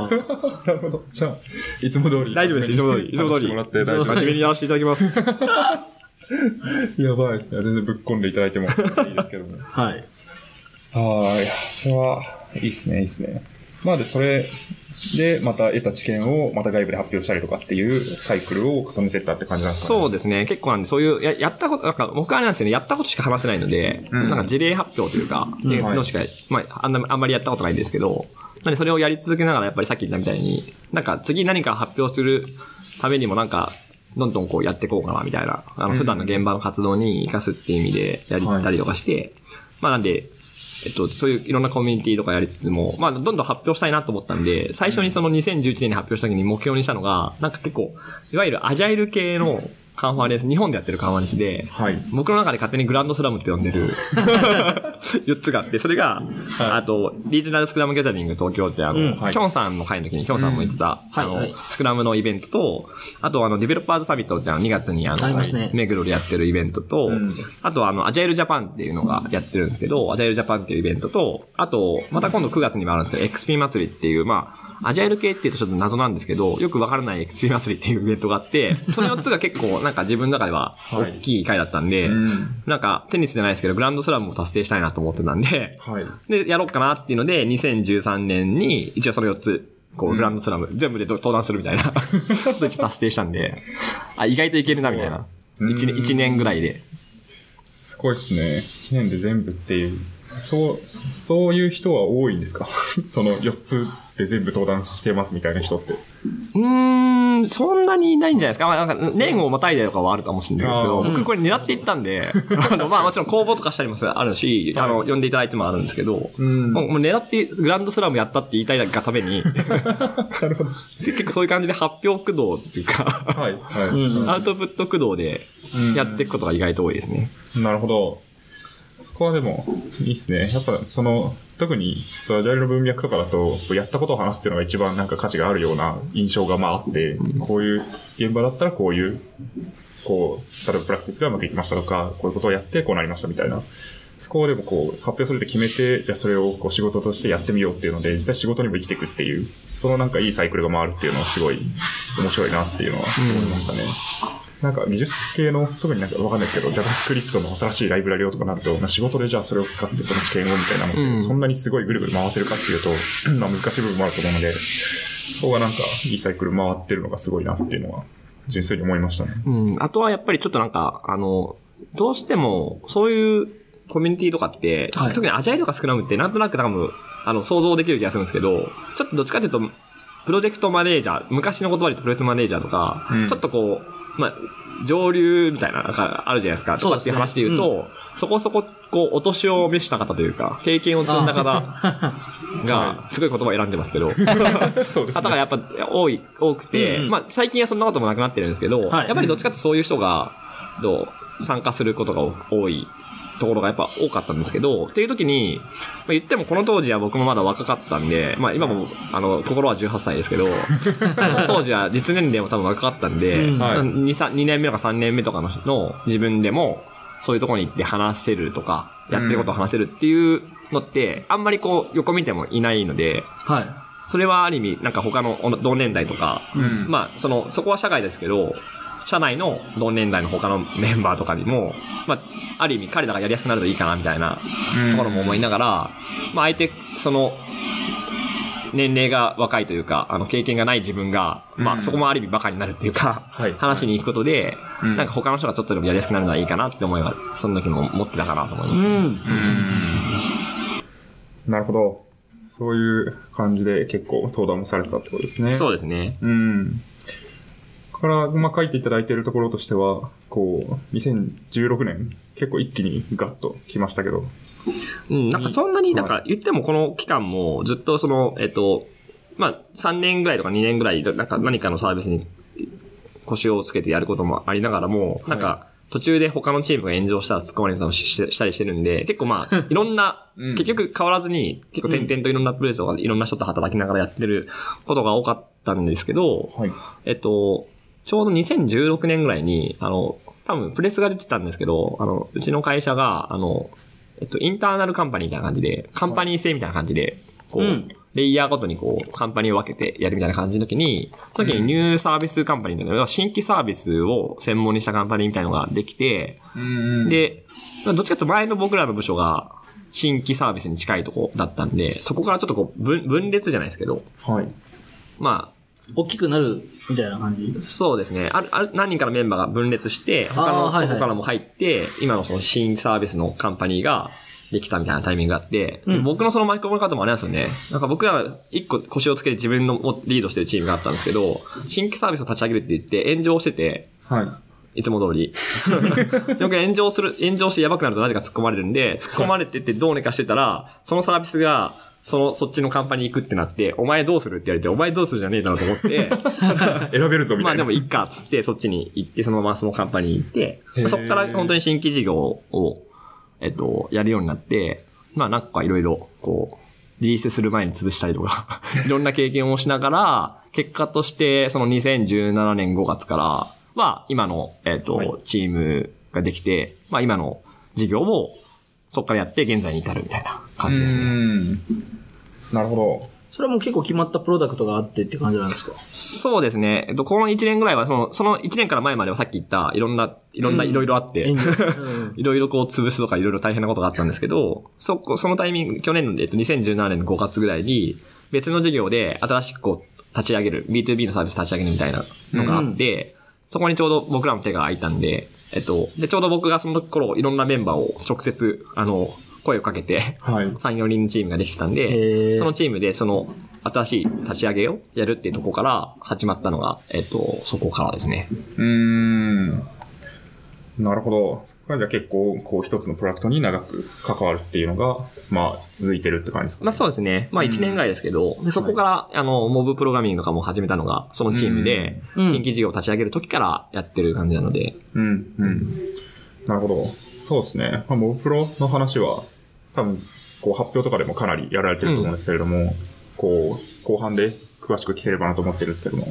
るほど。じゃあ、いつも通り。大丈夫ですいつも通りいつも通り話してもらって大丈夫真面目にやらせていただきます。[laughs] やばい。いや全然ぶっ込んでいただいてもいいですけども。[laughs] はい。はい。それは、いいですね、いいですね。まあで、それで、また得た知見を、また外部で発表したりとかっていうサイクルを重ねていったって感じなんですかね。そうですね。結構なんで、そういう、や、やったこと、なんか、僕はなんですよね、やったことしか話せないので、うんなんか事例発表というか、うんのしか、まあ、あんな、あんまりやったことないんですけど、なんでそれをやり続けながら、やっぱりさっき言ったみたいに、なんか次何か発表するためにもなんか、どんどんこうやっていこうかな、みたいな。あの、うん普段の現場の活動に活かすっていう意味でやりたりとかして、まあなんで、えっと、そういういろんなコミュニティとかやりつつも、まあ、どんどん発表したいなと思ったんで、最初にその2011年に発表した時に目標にしたのが、なんか結構、いわゆるアジャイル系のカンファレンス、日本でやってるカンファレンスで、はい。僕の中で勝手にグランドスラムって呼んでる [laughs] 4つがあって、それが、あと、リージョナルスクラムギャザリング東京ってあの、うんはい。キョンさんの会の時にキョンさんも言ってた、あの、はいはい。スクラムのイベントと、あとあの、ディベロッパーズサミットってあの2月にあの、目黒でやってるイベントと、うん。あとはあの、アジャイルジャパンっていうのがやってるんですけど、アジャイルジャパンっていうイベントと、あと、また今度9月にもあるんですけど、XP 祭りっていう、まあ、アジャイル系っていうとちょっと謎なんですけど、よくわからない XP 祭りっていうイベントがあって、その4つが結構なんか自分の中では大きい回だったんで、うんなんかテニスじゃないですけど、グランドスラムを達成したいなと思ってたんで、はい。で、やろうかなっていうので、2013年に一応その4つ、こう、グランドスラム、全部で登壇するみたいな、[laughs] こと一応達成したんで、あ、意外といけるな、みたいな。うん1年、ぐらいで。すごいですね。一年で全部っていう。そう、そういう人は多いんですか？[laughs] その4つで全部登壇してますみたいな人って。うーん、そんなにいないんじゃないですか。まあ、なんか、年をまたいでとかはあるかもしれないですけど、僕これ狙っていったんで、[laughs] あの、まあもちろん公募とかしたりもあるし、あの、呼んでいただいてもあるんですけど、うんもう狙ってグランドスラムやったって言いたいがために、[laughs] なるほど。で結構そういう感じで発表駆動っていうか、はい、はい。うんアウトプット駆動でやっていくことが意外と多いですね。なるほど。ここはでも、いいっすね。やっぱ、その、特に、そのアジャイルの文脈とかだと、やったことを話すっていうのが一番なんか価値があるような印象がまああって、こういう現場だったらこういう、こう、例えばプラクティスがうまくいきましたとか、こういうことをやってこうなりましたみたいな。そこをでもこう、発表するって決めて、じゃあそれをこう仕事としてやってみようっていうので、実際仕事にも生きていくっていう、そのなんかいいサイクルが回るっていうのはすごい面白いなっていうのは思いましたね。なんか技術系の、特になんかわかんないですけど、JavaScript の新しいライブラリをとかなると、まあ仕事でじゃあそれを使ってその知見をみたいなのって、うんそんなにすごいぐるぐる回せるかっていうと、[clears throat] まあ難しい部分もあると思うので、そこがなんかいいサイクル回ってるのがすごいなっていうのは、純粋に思いましたね。うん。あとはやっぱりちょっとなんか、あの、どうしても、そういうコミュニティとかって、はい特にアジャイルとかスクラムってなんとなく多分、あの、想像できる気がするんですけど、ちょっとどっちかというと、プロジェクトマネージャー、昔の言葉で言うとプロジェクトマネージャーとか、うんちょっとこう、まあ、上流みたいな、なんかあるじゃないですか。そうっていう話で言うと、そこそこ、こう、お年を召した方というか、経験を積んだ方が、すごい言葉を選んでますけど、[laughs] そうですね。方がやっぱ多い、多くて、うんうん。まあ最近はそんなこともなくなってるんですけど、はい。やっぱりどっちかってそういう人が、どう、参加することが多いところがやっぱ多かったんですけど、っていう時に、まあ、言ってもこの当時は僕もまだ若かったんで、まあ今も、あの、心は18歳ですけど、[laughs] 当時は実年齢も多分若かったんで、うん。はい。2, 3 2年目とか3年目とかのの自分でも、そういうところに行って話せるとか、やってることを話せるっていうのって、あんまりこう、横見てもいないので、はい。それはある意味、なんか他の同年代とか、うん。まあ、その、そこは社会ですけど、社内の同年代の他のメンバーとかにも、まあ、ある意味彼らがやりやすくなるといいかな、みたいなところも思いながら、まあ、相手、その、年齢が若いというか、あの、経験がない自分が、まあ、うんそこもある意味バカになるっていうか、はい話に行くことで、うんなんか他の人がちょっとでもやりやすくなるのはいいかなって思いは、その時も思ってたかなと思います。うん。なるほど。そういう感じで結構登壇もされてたってことですね。そうですね。うん。から、まあ、書いていただいているところとしては、こう、2016年、結構一気にガッと来ましたけど、うん、なんかそんなになんか言ってもこの期間もずっとその、えっと、まあ、3年ぐらいとか2年ぐらい、なんか何かのサービスに腰をつけてやることもありながらも、なんか、途中で他のチームが炎上したら突っ込まれたりもししたりしてるんで、結構まあ、[laughs] いろんな、うん。結局変わらずに、結構点々といろんなプレイスとかいろんな人と働きながらやってることが多かったんですけど、はい。えっと、ちょうど2016年ぐらいに、あの、多分プレスが出てたんですけど、あの、うちの会社が、あの、えっと、インターナルカンパニーみたいな感じで、カンパニー制みたいな感じで、こう、うんレイヤーごとにこう、カンパニーを分けてやるみたいな感じの時に、その時にニューサービスカンパニーという新規サービスを専門にしたカンパニーみたいなのができて、うん。、で、どっちかというと前の僕らの部署が新規サービスに近いとこだったんで、そこからちょっとこう分分裂じゃないですけど、はい。ま大きくなるみたいな感じ？あ、そうですね。ある、ある、何人かのメンバーが分裂して、他のはいはいとこからも入って、今のその新サービスのカンパニーができたみたいなタイミングがあって、うん僕のその巻き込み方もあれなんですよね。なんか僕が一個腰をつけて自分のをリードしてるチームがあったんですけど、新規サービスを立ち上げるって言って炎上してて、はい。いつも通り。[laughs] よく炎上する、炎上してやばくなるとなぜか突っ込まれるんで、突っ込まれてってどうにかしてたら、そのサービスが、その、そっちのカンパニー行くってなって、お前どうするって言われて、お前どうするじゃねえだろうと思って、[laughs] 選べるぞみたいな。まあでもいっかっつって、そっちに行って、そのままそのカンパニーに行ってそっから本当に新規事業を、えっと、やるようになって、まあなんかいろいろ、こう、リリースする前に潰したりとか、[laughs] いろんな経験をしながら、結果として、その2017年5月からは、今の、えっと、はいチームができて、まあ今の事業を、そっからやって現在に至るみたいな感じですうね。ん。なるほそれはもう結構決まったプロダクトがあってって感じなんですか？そうですね。えっと、この1年ぐらいは、その、その1年から前まではさっき言った、いろんな、いろんな、うんいろいろあって、[laughs] いろいろこう潰すとかいろいろ大変なことがあったんですけど、そこ、そのタイミング、去年の、えっと、2017年の5月ぐらいに、別の事業で新しくこう、立ち上げる、B2B のサービス立ち上げるみたいなのがあって、そこにちょうど僕らの手が空いたんで、えっと、で、ちょうど僕がその頃いろんなメンバーを直接、あの、声をかけて、ど。はい。3、4人のチームができてたんへで、ーそのチームでその新しい立ち上げをやるっていうところから始まったのが、えっと、そこからですね。うーん。なるほど。そこから結構、こう一つのプロダクトに長く関わるっていうのが、まあ、続いてるって感じですかまあそうですね。まあ1年ぐらいですけど、でそこから、あの、モブプログラミングとかも始めたのが、そのチームで、うん新規事業を立ち上げる時からやってる感じなので、うん、うん。なるほど。そうですね。まあ、モブプロの話は、多分、こう発表とかでもかなりやられてると思うんですけれども、こう、後半で詳しく聞ければなと思ってるんですけども、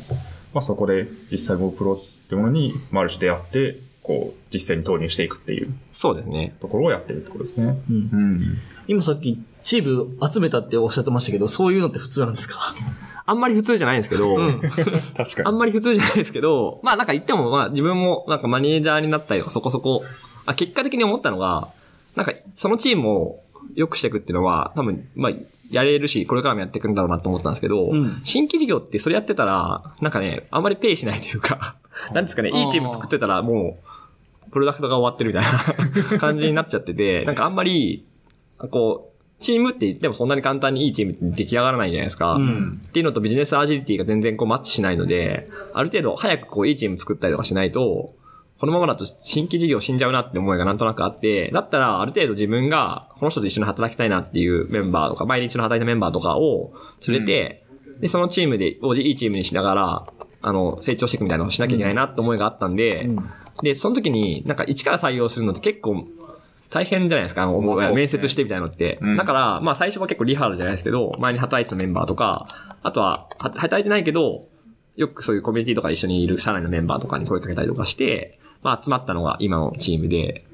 まあそこで実際モブプロってものに、まあある種出会って、こう、実践に投入していくっていう。そうですね。ところをやってるってことですね。うん。うん。今さっきチーム集めたっておっしゃってましたけど、そういうのって普通なんですか？[laughs] あんまり普通じゃないんですけど、[laughs] 確かあんまり普通じゃないですけど、まあなんか言っても、まあ自分もなんかマネージャーになったりとかそこそこ、あ結果的に思ったのが、なんかそのチームを良くしていくっていうのは、多分、まあ、やれるし、これからもやっていくんだろうなと思ったんですけど、うん。新規事業ってそれやってたら、なんかね、あんまりペイしないというか、なんですかね、いいチーム作ってたらもう、プロダクトが終わってるみたいな感じになっちゃってて、[laughs] なんかあんまり、こう、チームって言ってもそんなに簡単にいいチームって出来上がらないじゃないですか。うん。っていうのとビジネスアジリティが全然こうマッチしないので、ある程度早くこういいチーム作ったりとかしないと、このままだと新規事業死んじゃうなって思いがなんとなくあって、だったらある程度自分がこの人と一緒に働きたいなっていうメンバーとか、毎日の働いたメンバーとかを連れて、で、そのチームで、いいチームにしながら、あの、成長していくみたいなのをしなきゃいけないなって思いがあったんで、うんで、その時になんか一から採用するのって結構大変じゃないですか。あの、ね面接してみたいなのって。うんだから、まあ最初は結構リハールじゃないですけど、前に働いてたメンバーとか、あとは、は働いてないけど、よくそういうコミュニティとか一緒にいる社内のメンバーとかに声かけたりとかして、まあ集まったのが今のチームで、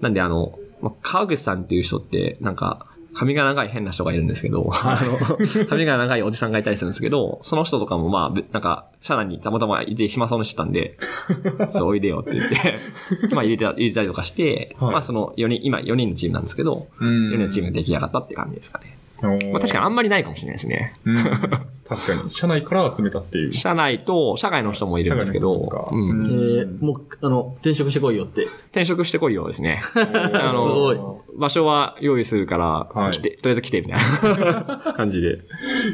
なんであの、まあ川口さんっていう人って、なんか、髪が長い変な人がいるんですけど、あの、髪が長いおじさんがいたりするんですけど、その人とかもまあ、べなんか、社内にたまたまいて暇そうにしてたんで、[laughs] そう、おいでよって言って、まあ入れてた、入れたりとかして、はい。まあその4人、今4人のチームなんですけど、うん。4人のチームが出来上がったって感じですかね。まあ確かにあんまりないかもしれないですね。に。うん。[laughs] 確かに。社内から集めたっていう。社内と社外の人もいるんですけど、うんえー、もう、あの、転職してこいよって。転職してこいよですね。あのすごい。場所は用意するから、はい来て、とりあえず来てみたいな [laughs] 感じで。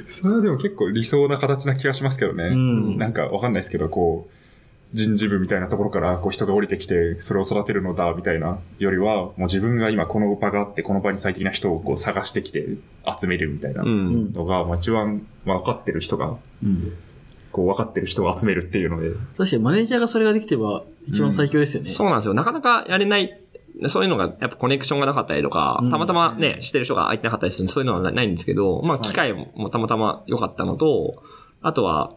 それはでも結構理想な形な気がしますけどね。うんなんかわかんないですけど、こう、人事部みたいなところからこう人が降りてきて、それを育てるのだ、みたいなよりは、もう自分が今この場があって、この場に最適な人をこう探してきて集めるみたいなうん。のが、まあ一番分かってる人が、うん。こう分かってる人を集めるっていうので、確かにマネージャーがそれができてば一番最強ですよね。そうなんですよ。なかなかやれない、そういうのが、やっぱコネクションがなかったりとか、うんたまたまね、してる人が空いてなかったりするそういうのはないんですけど、まあ、機会もたまたま良かったのと、あとは、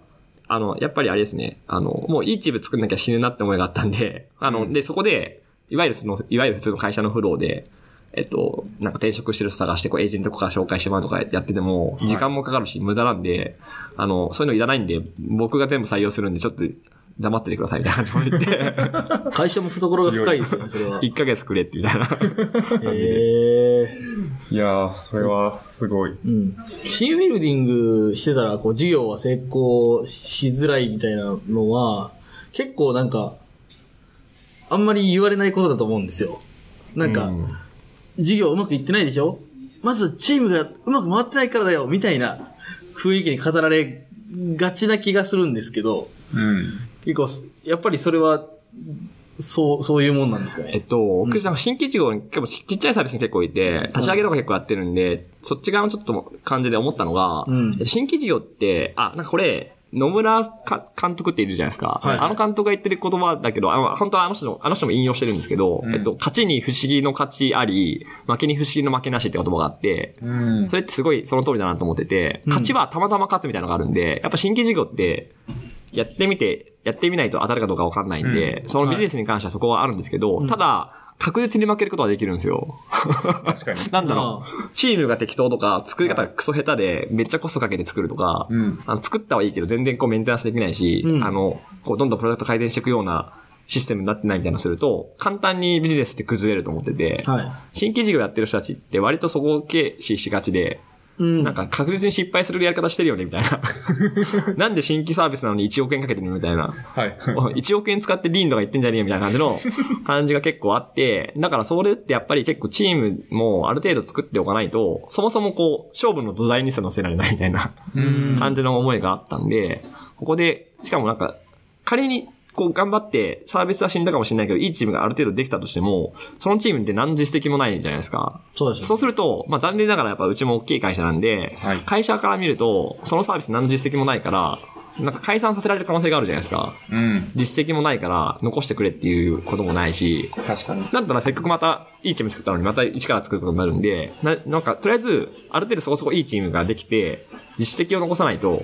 あの、やっぱりあれですね、あの、もういいチーム作んなきゃ死ぬなって思いがあったんで、あの、で、そこで、いわゆるその、いわゆる普通の会社のフローで、えっと、なんか転職してる人探して、こう、エージェントとか紹介してもらうとかやってても、い。時間もかかるし、無駄なんで、あの、そういうのいらないんで、僕が全部採用するんで、ちょっと、黙っててくださいみたいな感じで言って、[laughs] 会社も懐が深いですよね、[laughs] それは。1ヶ月くれってみたいな。へえ。いやー、それはすごい。うん。チームビルディングしてたら、こう、事業は成功しづらいみたいなのは、結構なんか、あんまり言われないことだと思うんですよ。なんか、うん事業うまくいってないでしょ？まずチームがうまく回ってないからだよみたいな雰囲気に語られがちな気がするんですけど、うん。結構す、やっぱりそれは、そう、そういうもんなんですかね？えっと、僕、なんか新規事業に結構ちちっちゃいサービスに結構いて、立ち上げとか結構やってるんで、そっち側のちょっと感じで思ったのが、うんえっと新規事業って、あ、なんかこれ、野村か監督っているじゃないですか。はいあの監督が言ってる言葉だけど、あの本当はあの人の、あの人も引用してるんですけど、うんえっと、勝ちに不思議の勝ちあり、負けに不思議の負けなしって言葉があって、うん。それってすごいその通りだなと思ってて、うん勝ちはたまたま勝つみたいなのがあるんで、やっぱ新規事業って、やってみて、やってみないと当たるかどうかわかんないんで、うそのビジネスに関してはそこはあるんですけど、ただ、確実に負けることはできるんですよ。確かに。[laughs] なんだろう。チームが適当とか、作り方がクソ下手で、めっちゃコストかけて作るとか、うんあの作ったはいいけど、全然こうメンテナンスできないし、うんあの、こうどんどんプロダクト改善していくようなシステムになってないみたいなのすると、簡単にビジネスって崩れると思ってて、はい。新規事業やってる人たちって割とそこを軽視しがちで、うん。なんか確実に失敗するやり方してるよね、みたいな。[laughs] なんで新規サービスなのに1億円かけてるのみたいな。はい。1億円使ってリンドが言ってんじゃねえよみたいな感じの感じが結構あって、だからそれってやっぱり結構チームもある程度作っておかないと、そもそもこう、勝負の土台にすら乗せられないみたいなうん感じの思いがあったんで、ここで、しかもなんか、仮にこう頑張ってサービスは死んだかもしれないけど、いいチームがある程度できたとしても、そのチームって何実績もないじゃないですか。そうですそうすると、まあ残念ながらやっぱうちも大きい会社なんで、はい会社から見ると、そのサービス何の実績もないから、なんか解散させられる可能性があるじゃないですか。うん。実績もないから残してくれっていうこともないし、確かに。なんだらせっかくまたいいチーム作ったのにまた一から作ることになるんで、ななんかとりあえずある程度そこそこいいチームができて、実績を残さないと、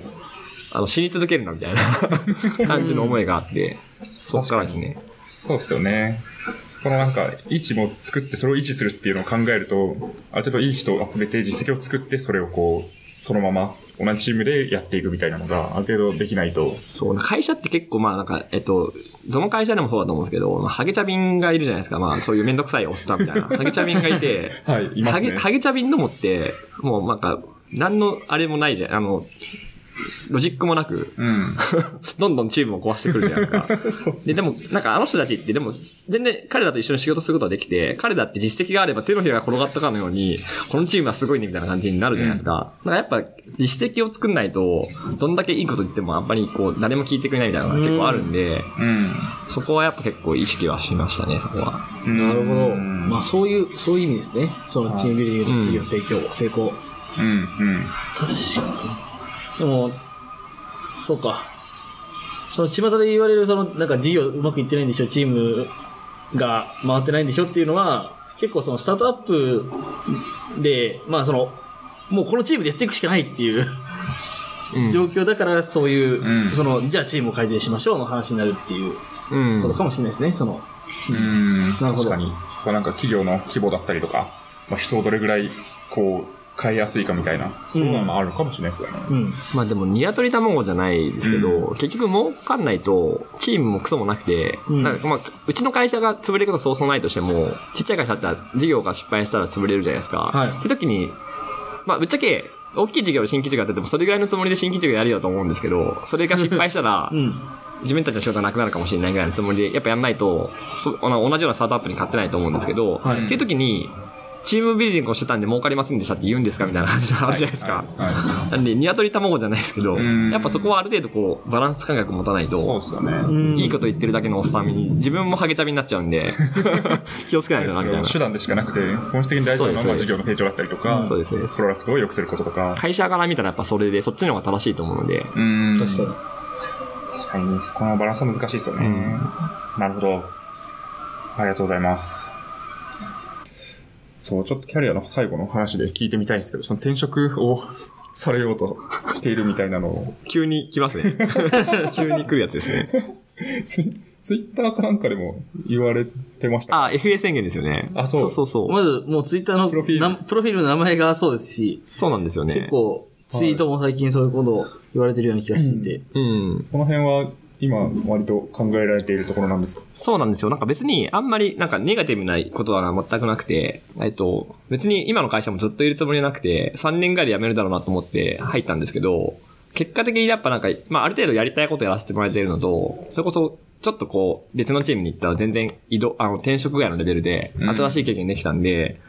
あの死に続けるなみたいな [laughs] 感じの思いがあって、そっからですね。そうですよね。このなんか、位置も作ってそれを維持するっていうのを考えると、ある程度いい人を集めて実績を作ってそれをこう、そのまま同じチームでやっていくみたいなのがある程度できないと。そう、会社って結構まあなんか、えっと、どの会社でもそうだと思うんですけど、まあハゲチャビンがいるじゃないですか。まあそういうめんどくさいおっさんみたいな。[laughs] ハゲチャビンがいて、はい、いますねハゲ、。ハゲチャビンどもって、もうなんか、何のあれもないじゃん。あの、ロジックもなく、うん。[laughs] どんどんチームを壊してくるじゃないですか。[laughs] で、でも、なんかあの人たちって、でも、全然彼らと一緒に仕事することができて、彼らって実績があれば手のひらが転がったかのように、このチームはすごいねみたいな感じになるじゃないですか。だからやっぱ、実績を作んないと、どんだけいいこと言ってもあんまりこう、誰も聞いてくれないみたいなのが結構あるんで、うん。そこはやっぱ結構意識はしましたね、そこは。なるほど。うんまあそういう、そういう意味ですね。そのチームビルディングの企業成功、成功。うん。うん。確かに。でも、そうか。その巷で言われる、その、なんか事業うまくいってないんでしょ、チームが回ってないんでしょっていうのは、結構そのスタートアップで、まあその、もうこのチームでやっていくしかないっていううん状況だから、そういう、うんその、じゃあチームを改善しましょうの話になるっていううんことかもしれないですね、その。うん。なるほど確かに。そこはなんか企業の規模だったりとか、まあ、人をどれぐらい、こう、変えやすいかみたいな、そういうのはまああるかもしれないですよね。うん。まあでも、ニワトリ卵じゃないですけど、結局儲かんないと、チームもクソもなくて、うんなんかまあ、うちの会社が潰れることそうそうないとしても、ちっちゃい会社だったら事業が失敗したら潰れるじゃないですか。はいって時に、まあ、ぶっちゃけ、大きい事業で新規事業やってても、それぐらいのつもりで新規事業やるよと思うんですけど、それが失敗したら [laughs] う、ん。自分たちの仕事がなくなるかもしれないぐらいのつもりで、やっぱやんないと、そ同じようなスタートアップに勝ってないと思うんですけど、はいっていう時に、チームビルディングをしてたんで儲かりませんでしたって言うんですかみたいな感じの話じゃないですか。はなんで、鶏卵じゃないですけど、んやっぱそこはある程度こう、バランス感覚持たないい。そうとで、すよね。うんいいこと言ってるだけのおっさんに、自分もハゲチャビになっちゃうんで、[laughs] 気をつけないとな、みたいな。手段でしかなくて、本質的に大事なのは事業の成長だったりとか、そうですそうですプロダクトを良くすることとか。会社から見たらやっぱそれで、そっちの方が正しいと思うので、うん。確かに。確かに、このバランスは難しいですよね。なるほど。ありがとうございます。そう、ちょっとキャリアの最後の話で聞いてみたいんですけど、その転職をされようとしているみたいなのを、急に来ますね。[laughs] 急に来るやつですね。ツイツイッターかなんかでも言われてましたか？あ、FA 宣言ですよね。あそうそうそうそう。まず、もうツイッターのプロフィールなプロフィールの名前がそうですし、そうなんですよね。結構、ツイートも最近そういうことを言われてるような気がしていて。うん。その辺は今割と考えられているところなんですか？そうなんですよ。なんか別に、あんまり、なんかネガティブなことは全くなくて、えっと、別に今の会社もずっといるつもりなくて、3年ぐらいで辞めるだろうなと思って入ったんですけど、結果的にやっぱなんか、まあある程度やりたいことやらせてもらえているのと、それこそ、ちょっとこう、別のチームに行ったら全然移動、あの、転職ぐらいのレベルで、うん新しい経験できたんで、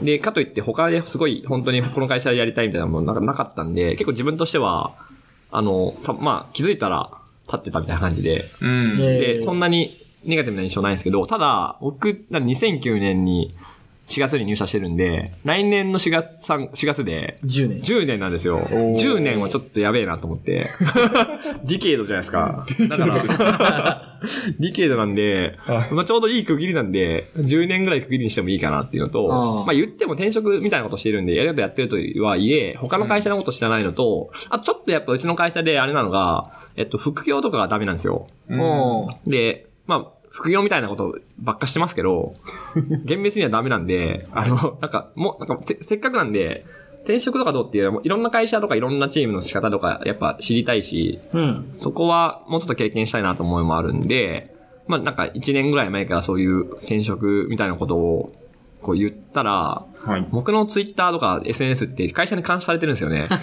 で、かといって他ですごい、本当にこの会社でやりたいみたいなものなんかなかったんで、結構自分としては、あの、たまあ気づいたら立ってたみたいな感じで、うん。えで、そんなにネガティブな印象ないんですけど、ただ、僕、なんか2009年に4月に入社してるんで、来年の4月、3 4月で、10年。10年なんですよ。ー10年はちょっとやべえなと思って。[laughs] ディケードじゃないですか。だから、[laughs] ディケードなんであ、まあちょうどいい区切りなんで、10年ぐらい区切りにしてもいいかなっていうのと、まあ言っても転職みたいなことしてるんで、やり方やってるとはいえ、他の会社のこと知らないのと、あとちょっとやっぱうちの会社であれなのが、えっと、副業とかがダメなんですよ。で、まあ、副業みたいなことばっかしてますけど、[laughs] 厳密にはダメなんで、あの、なんか、もう、なんかせ、せっかくなんで、転職とかどうっていうも、いろんな会社とかいろんなチームの仕方とか、やっぱ知りたいし、うん。そこはもうちょっと経験したいなと思いもあるんで、まあなんか1年ぐらい前からそういう転職みたいなことを、こう言ったら、はい。僕のツイッターとか SNS って会社に監視されてるんですよね。[laughs]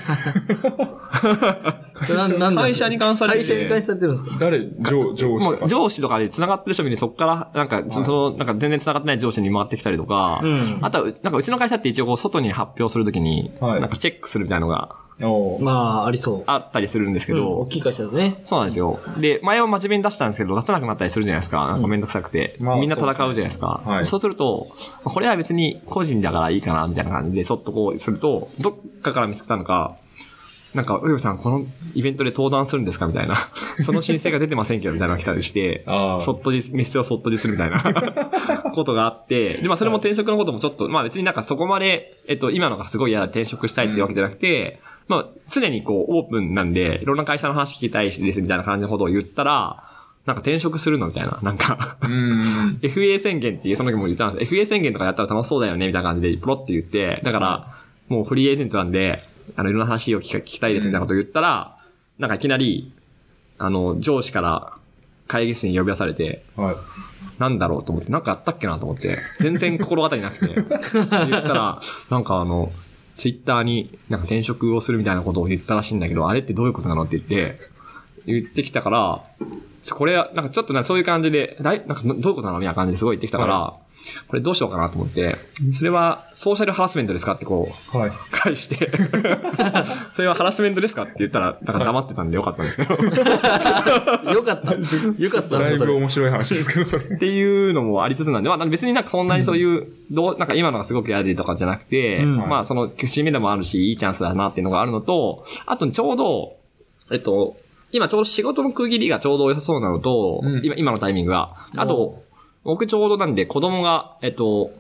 会社に関されて会社に関されてるんですか？誰？上、上司もとか。う上司とかで繋がってる人見てそこから、なんか、その、なんか全然繋がってない上司に回ってきたりとか、うんあとは、なんかうちの会社って一応こう外に発表するときに、はい。なんかチェックするみたいなのがまあ、ありそう。あったりするんですけうんど、大きい会社だね。そうなんですよ。で、前は真面目に出したんですけど、出さなくなったりするじゃないですか。なんかめんどくさくて。まあみんな戦うじゃないですか。そうはいそうすると、これは別に個人だからいいかな、みたいな感じで、そっとこうすると、どっかから見つけたのか、なんか、ウェブさん、このイベントで登壇するんですかみたいな。[laughs] その申請が出てませんけど、みたいなのが来たりしてそっとじ、メッセをそっとでするみたいな [laughs] ことがあって、で、まあ、それも転職のこともちょっと、まあ別になんかそこまで、えっと、今のがすごい嫌だ、転職したいっていうわけじゃなくて、まあ、常にこう、オープンなんで、いろんな会社の話聞きたいです、みたいな感じのことを言ったら、なんか転職するのみたいな。なんか、うん。[laughs] FA 宣言っていう、その時も言ったんです FA 宣言とかやったら楽しそうだよね、みたいな感じで、ポロって言って、だから、もうフリーエージェントなんで、あの、いろんな話を聞きたいです、みたいなことを言ったら、なんかいきなり、あの、上司から会議室に呼び出されて、はい。なんだろうと思って、なんかあったっけなと思って、全然心当たりなくて、[laughs] 言ったら、なんかあの、ツイッターになんか転職をするみたいなことを言ったらしいんだけど、あれってどういうことなのって言って、言ってきたから、これは、なんかちょっとな、そういう感じで、だい、なんかどういうことなのみたいな感じですごい言ってきたから、これどうしようかなと思って、それはソーシャルハラスメントですかってこう、はい。返して、[laughs] それはハラスメントですかって言ったら、なんか黙ってたんでよかったんですけど。[laughs] よかった。よかっただい。ぶ面白い話ですけど、それ。っていうのもありつつなんで、まあ別になんかそんなにそういう、どう、なんか今のがすごくやでとかじゃなくて、うんまあその節目でもあるし、いいチャンスだなっていうのがあるのと、あとちょうど、えっと、今ちょうど仕事の区切りがちょうど良さそうなのと、うん今、今のタイミングが。あと、僕ちょうどなんで子供が、えっと、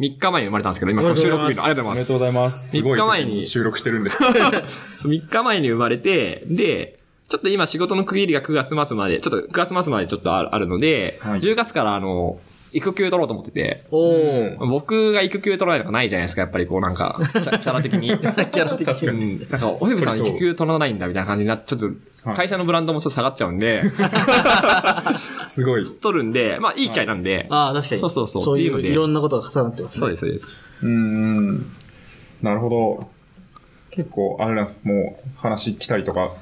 3日前に生まれたんですけど、今収録日のありがとうございますおめでとう。ございます。すごい三日前に時収録してるんです。[laughs] そう3日前に生まれて、で、ちょっと今仕事の区切りが9月末まで、ちょっと9月末までちょっとあるあるので、はい10月からあの、育休取ろうと思ってて。僕が育休取らないとかないじゃないですか、やっぱりこうなんか、キャラ的に。[laughs] キャラ的確かうん。なんか、おひぶさん育休取らないんだみたいな感じになって、ちょっはいと、会社のブランドもちょっと下がっちゃうんで、[laughs] すごい。取るんで、まあいい機会なんで、ああ、確かに。そうそうそうそういう、いろんなことが重なってますね。そうです、そうです。うーん。なるほど。結構、あれなんです。もう、話来たりとか、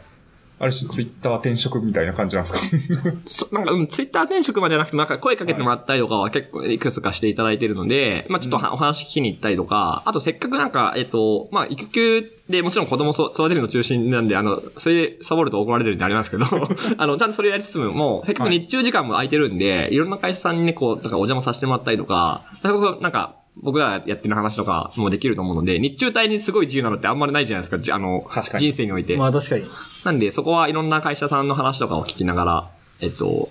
ある種ツイッター転職みたいな感じなんですか？[laughs] そなんか、うん、ツイッター転職まではなくて、なんか声かけてもらったりとかは結構いくつかしていただいてるので、まあちょっとはお話聞きに行ったりとか、あとせっかくなんか、えっと、まあ育休でもちろん子供そ育てるの中心なんで、あの、それでサボると怒られるんであれなんですけど、[laughs] あの、ちゃんとそれやりつつも、せっかく日中時間も空いてるんで、い、ろんな会社さんにね、こう、なんかお邪魔させてもらったりとか、それこそなんか、僕らやってる話とかもできると思うので、日中帯にすごい自由なのってあんまりないじゃないですか、じあの、確かに人生において。まあ確かに。なんで、そこはいろんな会社さんの話とかを聞きながら、えっと、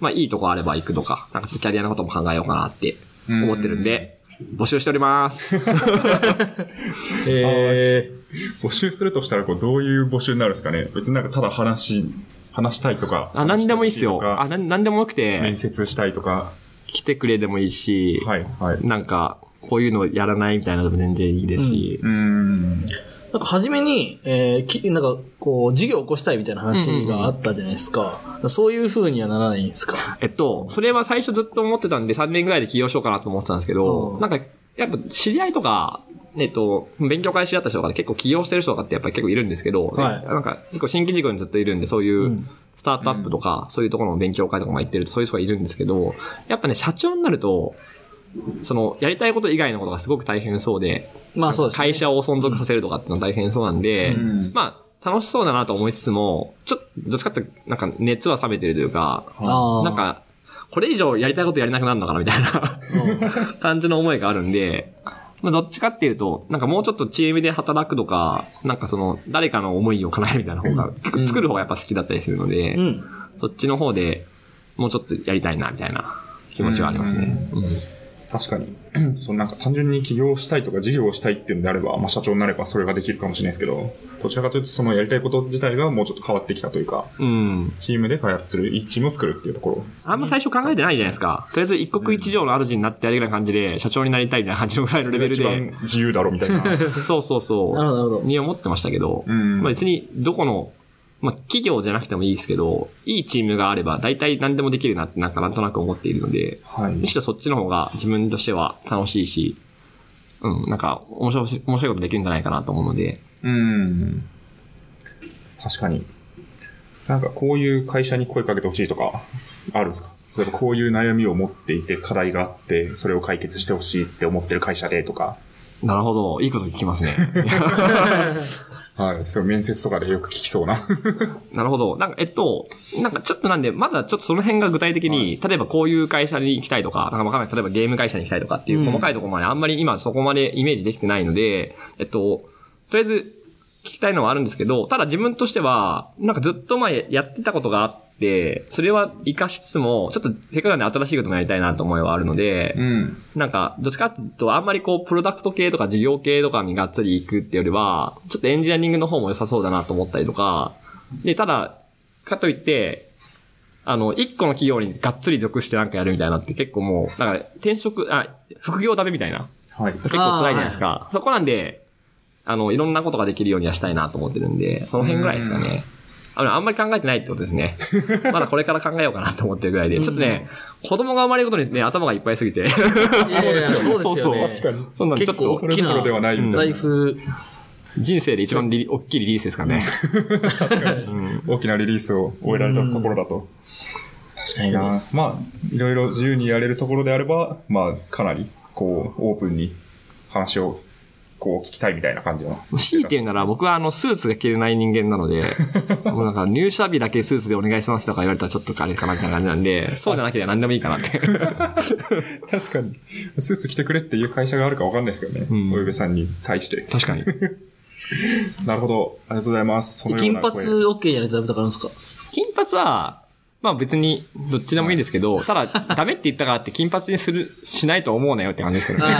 まあ、いいとこあれば行くとか、なんかちょっとキャリアのことも考えようかなって思ってるんで、募集しております。[laughs] え [laughs] 募集するとしたら、こう、どういう募集になるんですかね別になんかただ話、話したいとか。あ、なんでもいいっすよ。あ、話なんなんでもよくて面、接したいとか。来てくれでもいいし、はい、はい。なんか、こういうのやらないみたいなのでも全然いいですし、うーん。ー、なんか初めに、えー、きなんかこう、事業を起こしたいみたいな話があったじゃないですか。そういう風にはならないんですか？えっと、それは最初ずっと思ってたんで、3年ぐらいで起業しようかなと思ってたんですけど、うんなんか、やっぱ知り合いとか、えっと、勉強会し合った人とかで結構起業してる人とかってやっぱり結構いるんですけど、はいなんか結構新規事業にずっといるんで、そういううんスタートアップとか、そういうところの勉強会とかも行ってるとそういう人がいるんですけど、やっぱね、社長になると、その、やりたいこと以外のことがすごく大変そうで、まあそうです、ね。会社を存続させるとかっていうのは大変そうなんで、うん。まあ、楽しそうだなと思いつつも、ちょっと、どっちかってなんか熱は冷めてるというか、なんか、これ以上やりたいことやれなくなるのかなみたいな [laughs] 感じの思いがあるんで、まあ、どっちかっていうと、なんかもうちょっとチームで働くとか、なんかその、誰かの思いを叶えるみたいな方が、結構作る方がやっぱ好きだったりするので、うん。そっちの方でもうちょっとやりたいな、みたいな気持ちがありますね。うん確かに。[clears throat] そのなんか単純に起業したいとか事業をしたいっていうんであれば、まあ社長になればそれができるかもしれないですけど、どちらかというとそのやりたいこと自体がもうちょっと変わってきたというか、うん。チームで開発する、いいチームを作るっていうところ。あんま最初考えてないじゃないですか。とりあえず一国一城の主になってやるぐらいな感じで、社長になりたいみたいな感じのぐらいのレベル一で。番自由だろみたいな。[laughs] そうそうそう。なるほどなるほどに思ってましたけど、うんまあ別にどこの、まあ企業じゃなくてもいいですけど、いいチームがあれば大体何でもできるなってなんかなんとなく思っているので、はいむ。しろそっちの方が自分としては楽しいし、うん、なんか面白い、面白いことできるんじゃないかなと思うので、うん。確かに。なんかこういう会社に声かけてほしいとか、あるんですか？例えばこういう悩みを持っていて課題があって、それを解決してほしいって思ってる会社でとか。なるほど、いいこと聞きますね。[laughs] はい。そう、面接とかでよく聞きそうな。[laughs] なるほど。なんか、えっと、なんかちょっとなんで、まだちょっとその辺が具体的に、例えばこういう会社に行きたいとか、なんかわかんない。例えばゲーム会社に行きたいとかっていう細かいところまであんまり今そこまでイメージできてないので、えっと、とりあえず聞きたいのはあるんですけど、ただ自分としては、なんかずっと前やってたことがあって、それは活かしつつも、ちょっとせっかくなんで新しいこともやりたいなと思いはあるので、ん。なんか、どっちかっていうと、あんまりこう、プロダクト系とか事業系とかにがっつり行くってよりは、ちょっとエンジニアリングの方も良さそうだなと思ったりとか、で、ただ、かといって、あの、一個の企業にがっつり属してなんかやるみたいなって結構もう、なんか転職、あ、副業ダメみたいな。はい。結構辛いじゃないですか。そこなんで、あの、いろんなことができるようにはしたいなと思ってるんで、その辺ぐらいですかね。あの、あんまり考えてないってことですね。[laughs] まだこれから考えようかなと思ってるぐらいで。ちょっとね、子供が生まれることにね、頭がいっぱいすぎて。そうですよね。確かに。そんなんちょ結っと構大きなではないみたラいな。イフ、人生で一番リリ大きいリリースですからね。大きなリリースを終えられたところだと。確かにな。まあ、いろいろ自由にやれるところであれば、まあ、かなり、こう、オープンに話を、こう、聞きたいみたいな感じの。強いて言うなら僕はあの、スーツが着れない人間なので、[laughs] もうなんか入社日だけスーツでお願いしますとか言われたらちょっとあれかなみたいな感じなんで、[laughs] そうじゃなければ何でもいいかなって。確かに。スーツ着てくれっていう会社があるかわかんないですけどね。んお嫁さんに対して。確かに。[laughs] なるほど。ありがとうございます。金髪 OK じゃないとダメとかあるんですか？金髪は、まあ別にどっちでもいいですけど、ただダメって言ったからって金髪にする、しないと思うなよって感じですけどね。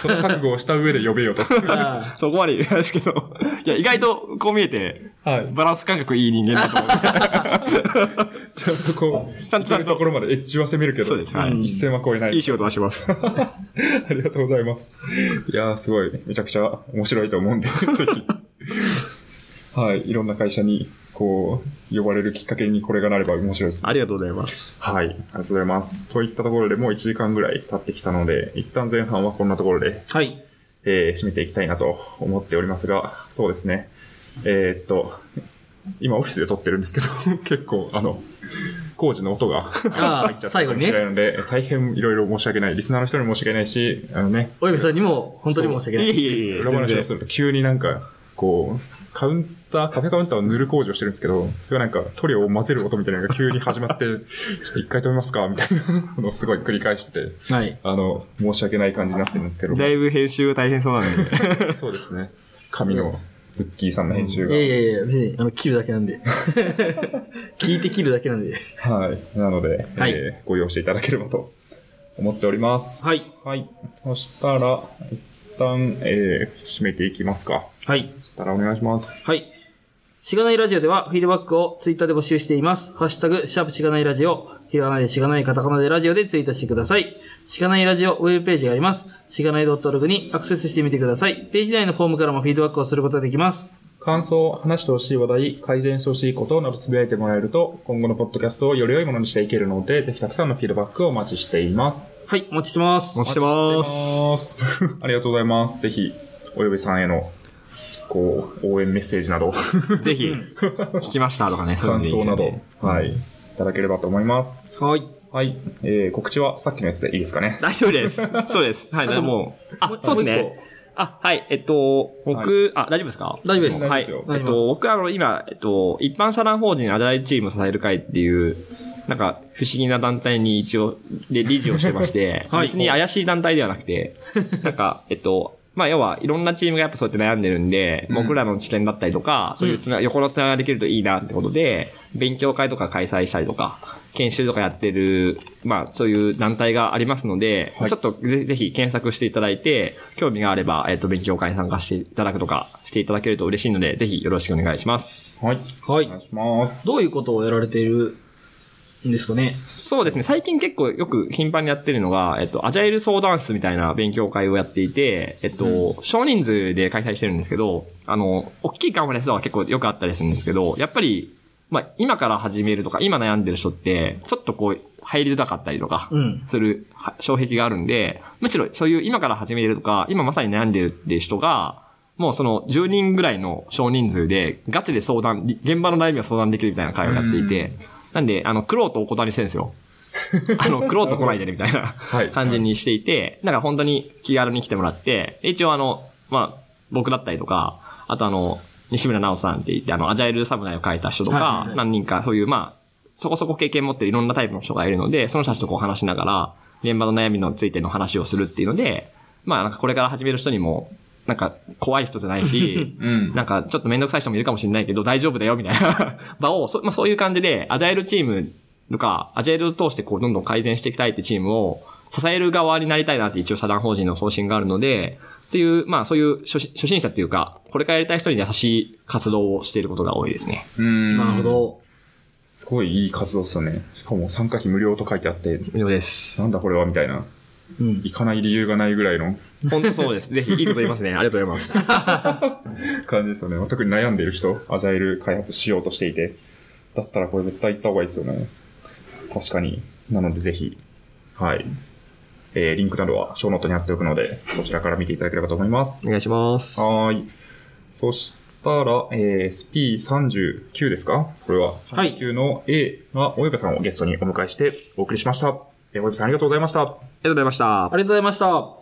その覚悟をした上で呼べよと。あそこまで言うんですけど。いや、意外とこう見えて、はい。バランス感覚いい人間だと思う。ちゃんとこう、ちゃんとちゃんとところまでエッジは攻めるけど、そうですはい一線は越えない。いい仕事はします。ありがとうございます。いやー、すごい、めちゃくちゃ面白いと思うんで、ぜひ。はい、いろんな会社に、こう、呼ばれるきっかけにこれがなれば面白いですね。ありがとうございます。はい、ありがとうございます。といったところでもう1時間ぐらい経ってきたので、一旦前半はこんなところで、はい。えー締めていきたいなと思っておりますが、そうですね。えーっと、今オフィスで撮ってるんですけど、[laughs] 結構、あの、工事の音があ入っちゃったかもしれないので、大変いろいろ申し訳ない。リスナーの人に申し訳ないし、あのね、およびさんにも、本当に申し訳ないい。えいえ裏話をすると急になんか、こう、カウンター、カフェカウンターを塗る工事をしてるんですけど、それがなんか塗料を混ぜる音みたいなのが急に始まって、[laughs] ちょっと一回止めますかみたいなのをすごい繰り返してて、はい。あの、申し訳ない感じになってるんですけど、だいぶ編集が大変そうなんで。[laughs] [laughs] そうですね。神のズッキーさんの編集が。いやいやいや、別に、あの、切るだけなんで。聞いて切るだけなんで。はい。なので、はいえーご容赦いただければと思っております。はい。はい。そしたら、一旦、えー、締めていきますか。はい。そしたらお願いします。はい。しがないラジオではフィードバックをツイッターで募集しています。ハッシュタグ、シャープしがないラジオ、ひらがなでしがないカタカナでラジオでツイートしてください。しがないラジオウェブページがあります。しがない .org にアクセスしてみてください。ページ内のフォームからもフィードバックをすることができます。感想、話してほしい話題、改善してほしいことなどつぶやいてもらえると、今後のポッドキャストをより良いものにしていけるので、ぜひたくさんのフィードバックをお待ちしています。はい、お待ちしてます。お待ちしてま。ま [laughs] すありがとうございます。ぜひ、およべさんへの、こう、応援メッセージなど、[laughs] ぜひ、聞きましたとかね、[laughs] そういうの感想などはい、いただければと思います。はい。はい。えー、告知はさっきのやつでいいですかね？[laughs] 大丈夫です。そうです。はい、あでももう、あそうですね。あ、はい、えっと、僕、あ、大丈夫ですか？大丈夫ですはい。えっと、僕あの、今、えっと、一般社団法人アジャイルチーム支える会っていう、なんか、不思議な団体に一応、で、理事をしてまして、はい別に怪しい団体ではなくて、なんか、えっと、まあ、要は、いろんなチームがやっぱそうやって悩んでるんで、うん僕らの知見だったりとか、そういうつな、横のつながりができるといいなってことで、勉強会とか開催したりとか、研修とかやってる、まあ、そういう団体がありますので、はいちょっとぜぜひ検索していただいて、興味があれば、えっと、勉強会に参加していただくとか、していただけると嬉しいので、ぜひよろしくお願いします。はい。はいお願いします。どういうことをやられているんですかねそうですね。最近結構よく頻繁にやってるのが、えっと、アジャイル相談室みたいな勉強会をやっていて、えっと、少人数で開催してるんですけど、あの、大きいカンファレンスは結構よくあったりするんですけど、やっぱり、まあ、今から始めるとか、今悩んでる人って、ちょっとこう、入りづらかったりとか、うん。するは障壁があるんで、むしろそういう今から始めるとか、今まさに悩んでるっていう人が、もうその10人ぐらいの少人数で、ガチで相談、り現場の悩みを相談できるみたいな会をやっていて、なんで、あの、クロートをお断りしてるんですよ。[laughs] あの、クロート来ないでね、みたいなはい感じにしていて、だから本当に気軽に来てもらって、一応あの、まあ、僕だったりとか、あとあの、西村直さんって言って、あの、アジャイルサムナイを書いた人とか何人かそういう、まあ、そこそこ経験持ってるいろんなタイプの人がいるので、その人たちとこう話しながら、現場の悩みについての話をするっていうので、まあなんかこれから始める人にも、なんか怖い人じゃないし、[laughs] うん。なんかちょっとめんどくさい人もいるかもしれないけど大丈夫だよみたいな [laughs] 場を、そまあそういう感じで、アジャイルチームとか、アジャイルを通してこうどんどん改善していきたいってチームを支える側になりたいなって一応社団法人の方針があるので、っていう、まあそういう初心初心者っていうか、これからやりたい人に優しい活動をしていることが多いですね。うん。なるほ。ど。すごいいい活動っすよね。しかも参加費無料と書いてあって、以上ですな。んだこれはみたいな。うん。行かない理由がないぐらいの本当そうです。[laughs] ぜひいいこと言いますね。ありがとうございます。感じですよね。特に悩んでる人、アジャイル開発しようとしていて。だったらこれ絶対行った方がいいですよね。確かに。なのでぜひ、はい。えー、リンクなどはショーノートに貼っておくので、そちらから見ていただければと思いますお。願いします。はーい。そしたら、えー、SP39 ですか？これは。はい39の A が、およべさんをゲストにお迎えしてお送りしました。えー、およべさんありがとうございました。ありがとうございましたあ。りがとうございました。